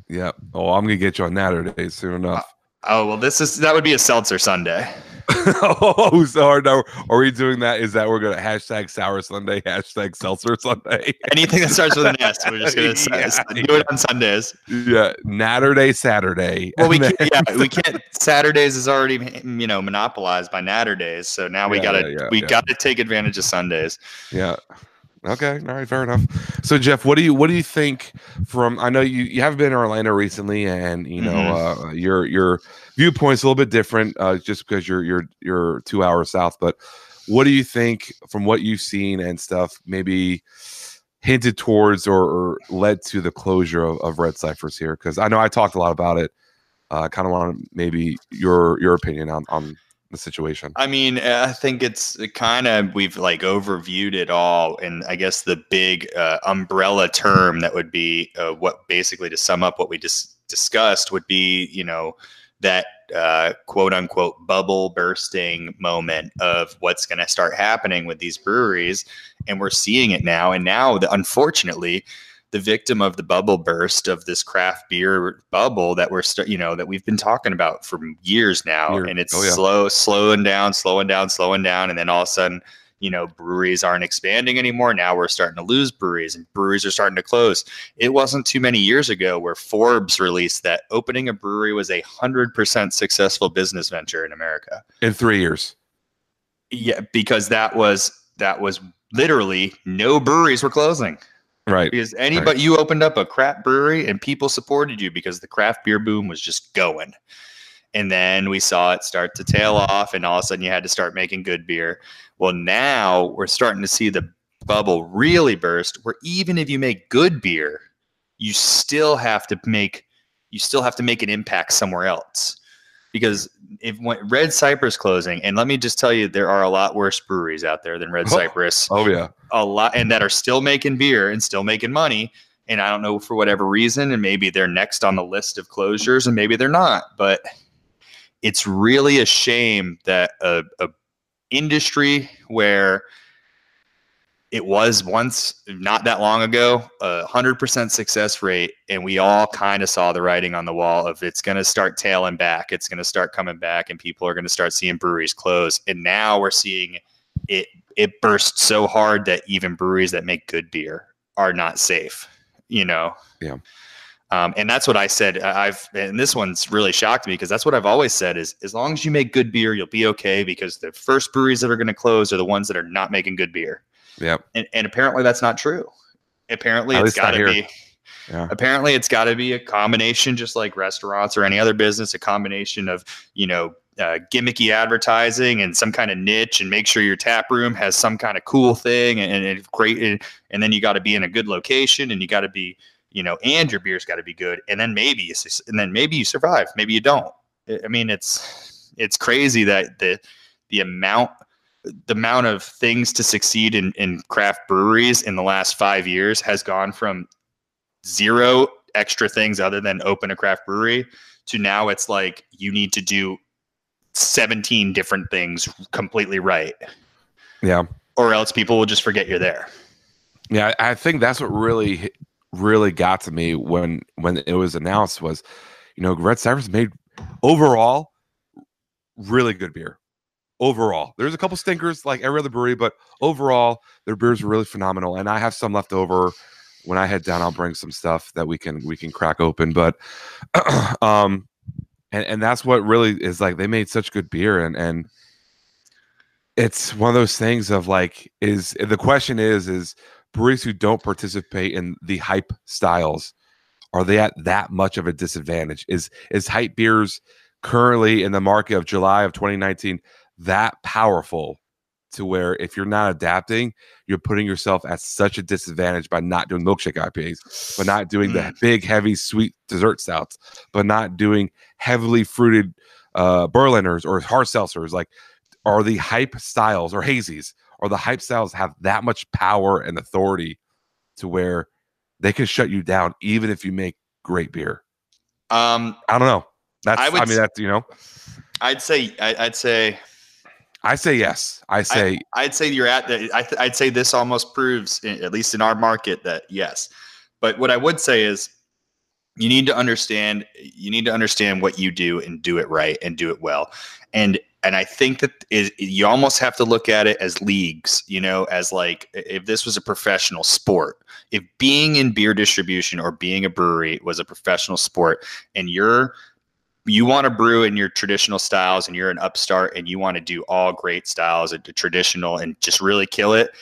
Yeah. Oh, I'm gonna get you on Saturday soon uh, enough. Oh, well, this is, that would be a seltzer Sunday. <laughs> oh, so hard now are we doing that? Is that we're gonna hashtag sour Sunday, hashtag seltzer <laughs> Sunday? Anything that starts with an S, we're just going <laughs> to Yeah, do it on Sundays. yeah, Natterday Saturday. Well, we can't, yeah, we can't. Saturdays is already you know monopolized by Natterdays, so now we Yeah, gotta yeah, we gotta take advantage of Sundays. Yeah. Okay. All right. Fair enough. So Jeff, what do you what do you think from? I know you you haven't been in Orlando recently, and you know Mm-hmm. uh, your your viewpoint's a little bit different, uh, just because you're you're you're two hours south. But what do you think from what you've seen and stuff? Maybe hinted towards or, or led to the closure of, of Red Cypress here? Because I know I talked a lot about it. Uh, I kind of want maybe your your opinion on on the situation. I mean, I think it's kind of we've like overviewed it all, and I guess the big uh, umbrella term that would be uh, what basically to sum up what we just discussed would be you know that uh, quote unquote bubble bursting moment of what's going to start happening with these breweries, and we're seeing it now. And now, the, unfortunately, the victim of the bubble burst of this craft beer bubble that we're st- you know that we've been talking about for years now, Year- and it's oh, yeah. slow, slowing down, slowing down, slowing down, and then all of a sudden. You know, breweries aren't expanding anymore. Now we're starting to lose breweries, and breweries are starting to close it wasn't too many years ago where Forbes released that opening a brewery was a hundred percent successful business venture in America. In three years, Yeah, because that was that was literally no breweries were closing right? because anybody you opened up a craft brewery and people supported you because the craft beer boom was just going. And then we saw it start to tail off, and all of a sudden you had to start making good beer. Well, now we're starting to see the bubble really burst, where even if you make good beer, you still have to make you still have to make an impact somewhere else because if when Red Cypress closing, and let me just tell you, there are a lot worse breweries out there than Red Oh. Cypress, Oh yeah. a lot, and that are still making beer and still making money. And I don't know for whatever reason, and maybe they're next on the list of closures, and maybe they're not. But it's really a shame that a, a industry where it was once not that long ago a hundred percent success rate, and we all kind of saw the writing on the wall of it's going to start tailing back, it's going to start coming back, and people are going to start seeing breweries close. And now we're seeing it it burst so hard that even breweries that make good beer are not safe. You know. Yeah. Um, and that's what I said. I- I've and this one's really shocked me because that's what I've always said is as long as you make good beer, you'll be okay because the first breweries that are going to close are the ones that are not making good beer. Yep. And, and apparently that's not true. Apparently At it's got to be. Yeah. Apparently it's got to be a combination, just like restaurants or any other business, a combination of you know uh, gimmicky advertising and some kind of niche, and make sure your tap room has some kind of cool thing and, and it's great. And, and then you got to be in a good location, and you got to be you know, and your beer's got to be good, and then maybe you, and then maybe you survive, maybe you don't. I- mean, it's it's crazy that the the amount the amount of things to succeed in, in craft breweries in the last five years has gone from zero extra things other than open a craft brewery to now it's like you need to do 17 different things completely right Yeah. or else people will just forget you're there Yeah, I think that's what really really got to me when when it was announced was, you know, Red Cypress made overall really good beer. Overall, there's a couple stinkers like every other brewery, but overall their beers are really phenomenal. And I have some left over. When I head down, I'll bring some stuff that we can we can crack open. But <clears throat> um, and and that's what really is like they made such good beer and and it's one of those things of like is the question is is breweries who don't participate in the hype styles are they at that much of a disadvantage is is hype beers currently in the market of july of 2019 that powerful to where if you're not adapting you're putting yourself at such a disadvantage by not doing milkshake ipas but not doing the Mm. big heavy sweet dessert stouts but not doing heavily fruited uh berliners or hard seltzers like are the hype styles or hazies or the hype styles have that much power and authority to where they can shut you down even if you make great beer. um I don't know. That's I I, would mean s- that's you know i'd say I, i'd say I say yes. I say I'd say you're at the. I th- I'd say this almost proves, at least in our market, that yes. But what I would say is, you need to understand. You need to understand what you do and do it right and do it well. And and I think that is you almost have to look at it as leagues. You know, as like if this was a professional sport. If being in beer distribution or being a brewery was a professional sport, and you're you want to brew in your traditional styles and you're an upstart and you want to do all great styles and traditional and just really kill it,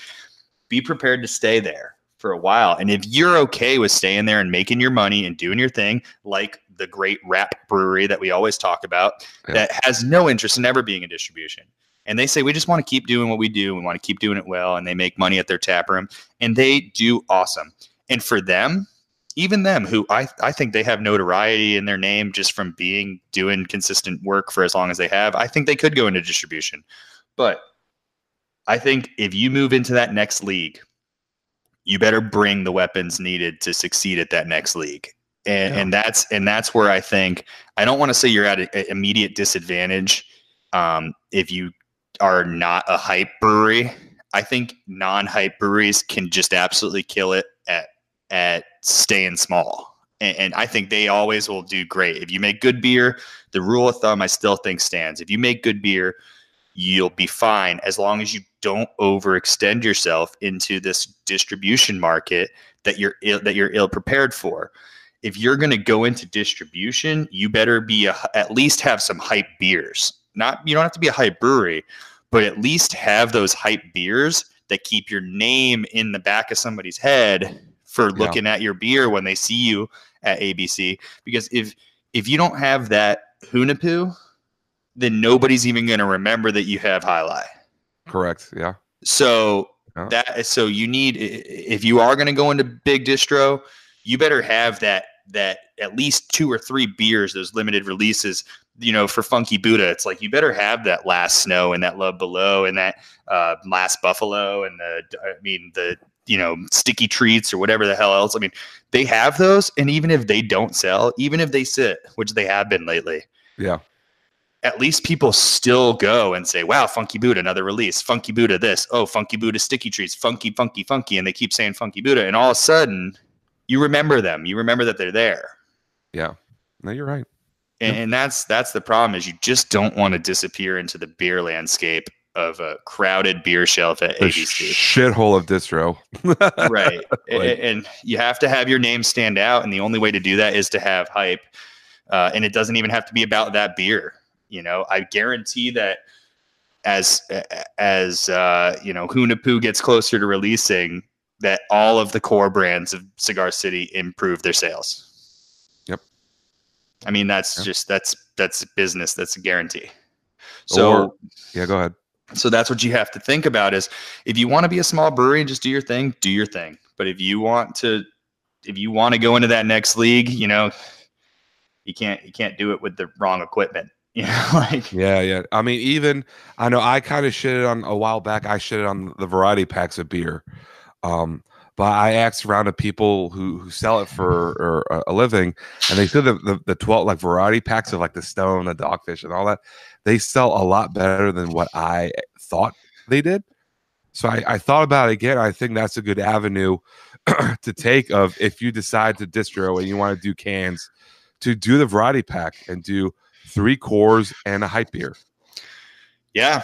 be prepared to stay there for a while. And if you're okay with staying there and making your money and doing your thing, like the great rap brewery that we always talk about, Yeah. that has no interest in ever being in distribution. And they say, we just want to keep doing what we do. We want to keep doing it well. And they make money at their tap room and they do awesome. And for them, even them who I, I think they have notoriety in their name just from being doing consistent work for as long as they have i think they could go into distribution but i think if you move into that next league you better bring the weapons needed to succeed at that next league and, Yeah. and that's and that's where i think i don't want to say you're at an immediate disadvantage um, if you are not a hype brewery i think non-hype breweries can just absolutely kill it at at staying small. And, and I think they always will do great. If you make good beer, the rule of thumb I still think stands. If you make good beer, you'll be fine as long as you don't overextend yourself into this distribution market that you're Ill, that you're ill prepared for. If you're going to go into distribution, you better be a, at least have some hype beers. Not you don't have to be a hype brewery, but at least have those hype beers that keep your name in the back of somebody's head for Yeah. looking at your beer when they see you at ABC. Because if if you don't have that Hunahpu, then nobody's even going to remember that you have Jai Alai. correct. Yeah. So Yeah. that so you need if you are going to go into big distro, you better have that that at least two or three beers, those limited releases you know, for Funky Buddha, it's like you better have that last snow and that love below and that uh, last buffalo and the, I mean, the, you know, sticky treats or whatever the hell else. I mean, they have those. And even if they don't sell, even if they sit, which they have been lately, Yeah. at least people still go and say, wow, Funky Buddha, another release. Funky Buddha, this. Oh, Funky Buddha sticky treats. Funky, funky, funky. And they keep saying Funky Buddha. And all of a sudden, you remember them. You remember that they're there. Yeah. No, you're right. And, and that's that's the problem is you just don't want to disappear into the beer landscape of a crowded beer shelf at The ABC. shithole of distro. <laughs> right. Like- and you have to have your name stand out. And the only way to do that is to have hype. Uh, and it doesn't even have to be about that beer. You know, I guarantee that as as uh, you know, Hunahpu gets closer to releasing, that all of the core brands of Cigar City improve their sales. Yep. I mean, that's Yep. just that's that's business. That's a guarantee. So Or- yeah, go ahead. so that's what you have to think about is if you want to be a small brewery and just do your thing, do your thing. But if you want to if you want to go into that next league, you know, you can't you can't do it with the wrong equipment. <laughs> You know, like Yeah, yeah. I mean, even I know I kind of shitted on a while back. I shitted on the variety packs of beer, um, but I asked around to people who who sell it for <laughs> or, a- living, and they said that the, the twelve like variety packs of like the Stone, the Dogfish, and all that they sell a lot better than what I thought they did. So I, I thought about it again. I think that's a good avenue <clears throat> to take of if you decide to distro and you want to do cans, to do the variety pack and do three cores and a hype beer. yeah.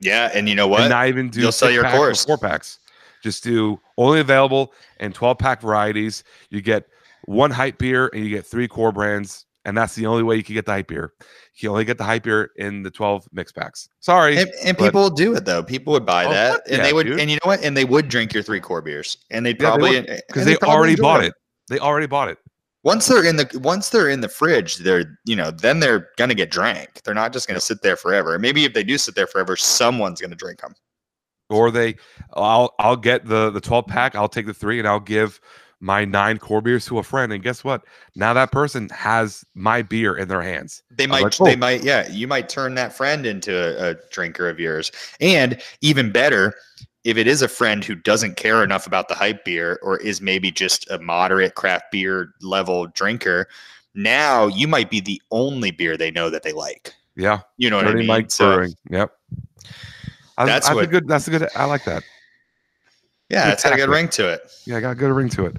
Yeah. And you know what? And not even do You'll sell your packs cores. four packs. Just do only available in 12 pack varieties. You get one hype beer and you get three core brands. And that's the only way you can get the hype beer. You only get the hype beer in the 12 mix packs. Sorry. and, and but- people would do it though. People would buy Oh, that, and yeah, they would, dude. and you know what? And they would drink your three core beers, and they'd Yeah, they probably and Because they probably already bought them. it. They already bought it. once they're in the once they're in the fridge they're you know then they're gonna get drank they're not just gonna sit there forever maybe if they do sit there forever someone's gonna drink them Or they I'll I'll get the the 12 pack, I'll take the three and I'll give my nine core beers to a friend. And guess what? Now that person has my beer in their hands. they might like, they "Oh." might yeah you might turn that friend into a, a drinker of yours and even better if it is a friend who doesn't care enough about the hype beer or is maybe just a moderate craft beer level drinker now you might be the only beer they know that they like Yeah. you know what i mean Mike So- Brewing. Yep. I, That's that's a what- good. That's a good. I like that. yeah it's got a good ring to it Yeah, I got a good ring to it.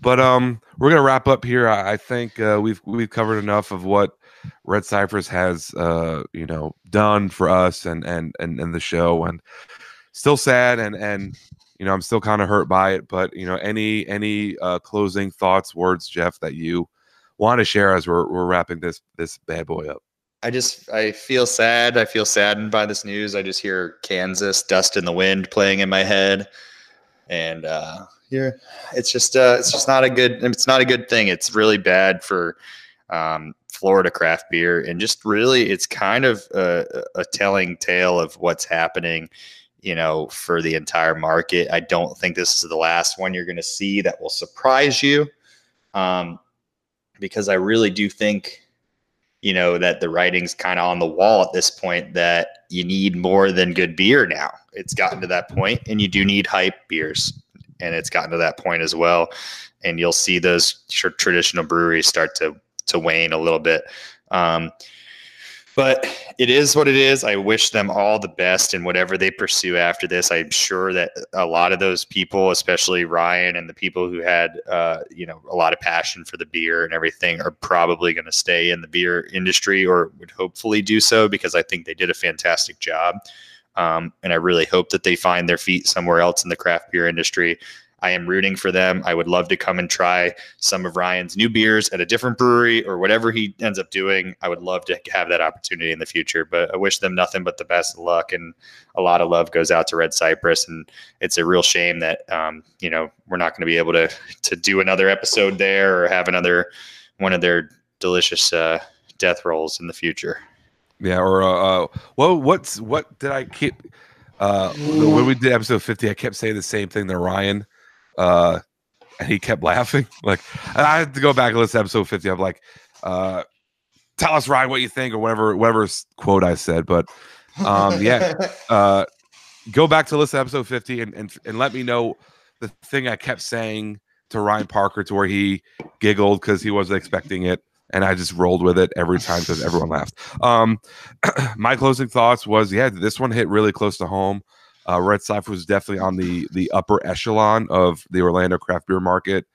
But um, we're gonna wrap up here. I, I think uh, we've we've covered enough of what Red Cypress has uh you know done for us and and and, and the show. And still sad and and you know I'm still kind of hurt by it. But you know any any uh, closing thoughts, words, Jeff, that you want to share as we're we're wrapping this this bad boy up. I just I feel sad. I feel saddened by this news. I just hear Kansas "Dust in the Wind" playing in my head, and uh, yeah, it's just uh, it's just not a good it's not a good thing. It's really bad for um, Florida craft beer, and just really it's kind of a, a telling tale of what's happening. You know, for the entire market. I don't think this is the last one you're going to see that will surprise you, um, because I really do think you know that the writing's kind of on the wall at this point that you need more than good beer now. It's gotten to that point and you do need hype beers and it's gotten to that point as well. And you'll see those tr- traditional breweries start to to wane a little bit. Um, but it is what it is. I wish them all the best in whatever they pursue after this. I'm sure that a lot of those people, especially Ryan and the people who had, uh, you know, a lot of passion for the beer and everything, are probably going to stay in the beer industry or would hopefully do so because I think they did a fantastic job. Um, and I really hope that they find their feet somewhere else in the craft beer industry. I am rooting for them. I would love to come and try some of Ryan's new beers at a different brewery or whatever he ends up doing. I would love to have that opportunity in the future, but I wish them nothing but the best of luck and a lot of love goes out to Red Cypress. And it's a real shame that, um, you know, we're not going to be able to, to do another episode there or have another one of their delicious, uh, death rolls in the future. Yeah, or uh, uh well, what's what did I keep? Uh, when we did episode fifty, I kept saying the same thing to Ryan, uh, and he kept laughing. <laughs> Like I had to go back and listen to episode fifty. I'm like, uh, tell us Ryan what you think or whatever whatever quote I said. But um, <laughs> yeah, uh, go back to listen to episode 50 and, and and let me know the thing I kept saying to Ryan Parker to where he giggled because he wasn't expecting it. And I just rolled with it every time because everyone laughed. Um, <clears throat> my closing thoughts was, yeah, this one hit really close to home. Uh, Red Cypress was definitely on the the upper echelon of the Orlando craft beer market.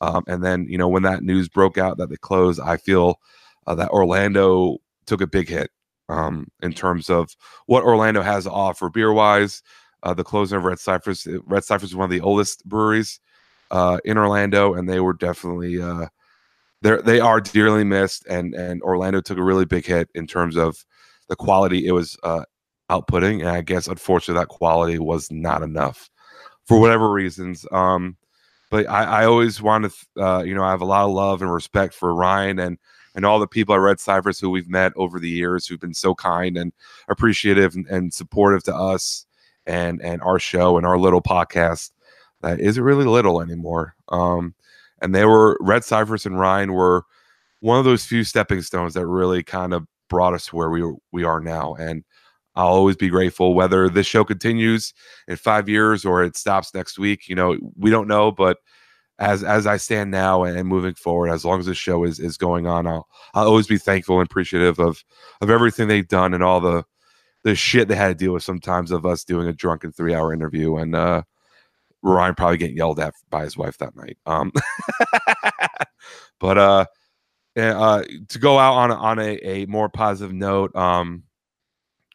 Um, and then, you know, when that news broke out that they closed, I feel uh, that Orlando took a big hit um, in terms of what Orlando has to offer beer wise. Uh, the closing of Red Cypress, Red Cypress is one of the oldest breweries uh, in Orlando, and they were definitely uh, they they are dearly missed. And and Orlando took a really big hit in terms of the quality it was uh, outputting, and I guess unfortunately that quality was not enough for whatever reasons. Um, but I, I always want to, uh, you know, I have a lot of love and respect for Ryan and and all the people at Red Cypress who we've met over the years who've been so kind and appreciative and, and supportive to us and and our show and our little podcast that isn't really little anymore. Um, and they were Red Cypress and Ryan were one of those few stepping stones that really kind of brought us where we we are now. And I'll always be grateful whether this show continues in five years or it stops next week. You know, we don't know, but as as I stand now and moving forward, as long as this show is is going on, I'll I'll always be thankful and appreciative of of everything they've done and all the the shit they had to deal with sometimes of us doing a drunken three hour interview and uh Ryan probably getting yelled at by his wife that night. Um <laughs> but uh uh to go out on a, on a, a more positive note, um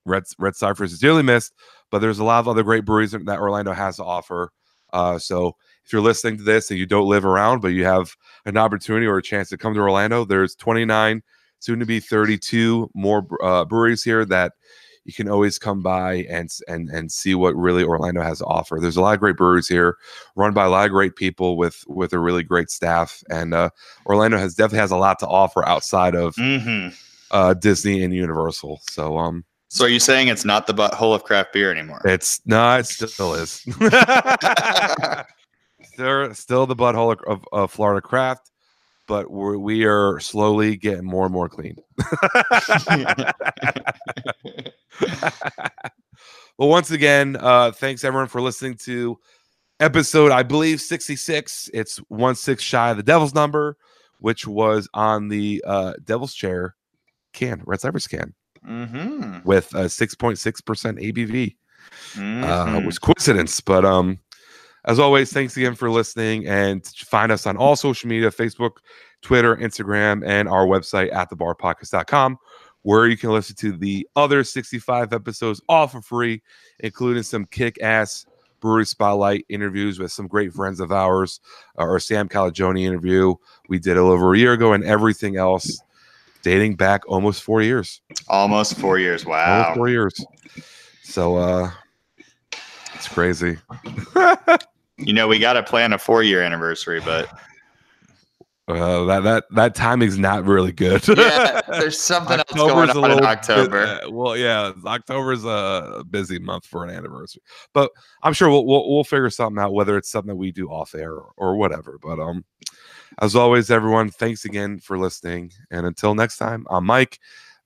Red Red Cypress is dearly missed, but there's a lot of other great breweries that Orlando has to offer. Uh, so if you're listening to this and you don't live around, but you have an opportunity or a chance to come to Orlando, there's 29, soon to be 32 more uh, breweries here that you can always come by and and and see what really Orlando has to offer. There's a lot of great breweries here, run by a lot of great people with with a really great staff, and uh, Orlando has definitely has a lot to offer outside of hmm uh, Disney and Universal. So um, So are you saying it's not the butthole of craft beer anymore? it's no, it still is. <laughs> still, still the butthole of, of, of Florida craft, but we're, we are slowly getting more and more clean. <laughs> well, once again, uh, thanks everyone for listening to episode, I believe, 66. It's one six shy of the devil's number, which was on the uh, devil's chair can, Red Cypress can, mm-hmm. with a 6.6% ABV. uh, Mhm. was coincidence. But um, as always, thanks again for listening and find us on all social media Facebook, Twitter, Instagram, and our website at thebarpodcast.com, where you can listen to the other 65 episodes all for free, including some kick ass brewery spotlight interviews with some great friends of ours, uh, our Sam Calagione interview we did a little over a year ago, and everything else dating back almost four years. Almost four years. Almost Wow. four years. So uh it's crazy. You know, we got to plan a four year anniversary, but Uh, that that that timing's not really good. yeah, <laughs> there's something else going on in bit- October. uh, well, yeah, October's a busy month for an anniversary, but I'm sure we'll, we'll we'll figure something out. Whether it's something that we do off air or, or whatever. But um, as always, everyone, thanks again for listening. And until next time, I'm Mike.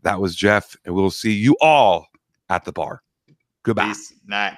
That was Jeff, and we'll see you all at the bar. Goodbye. Peace. Night.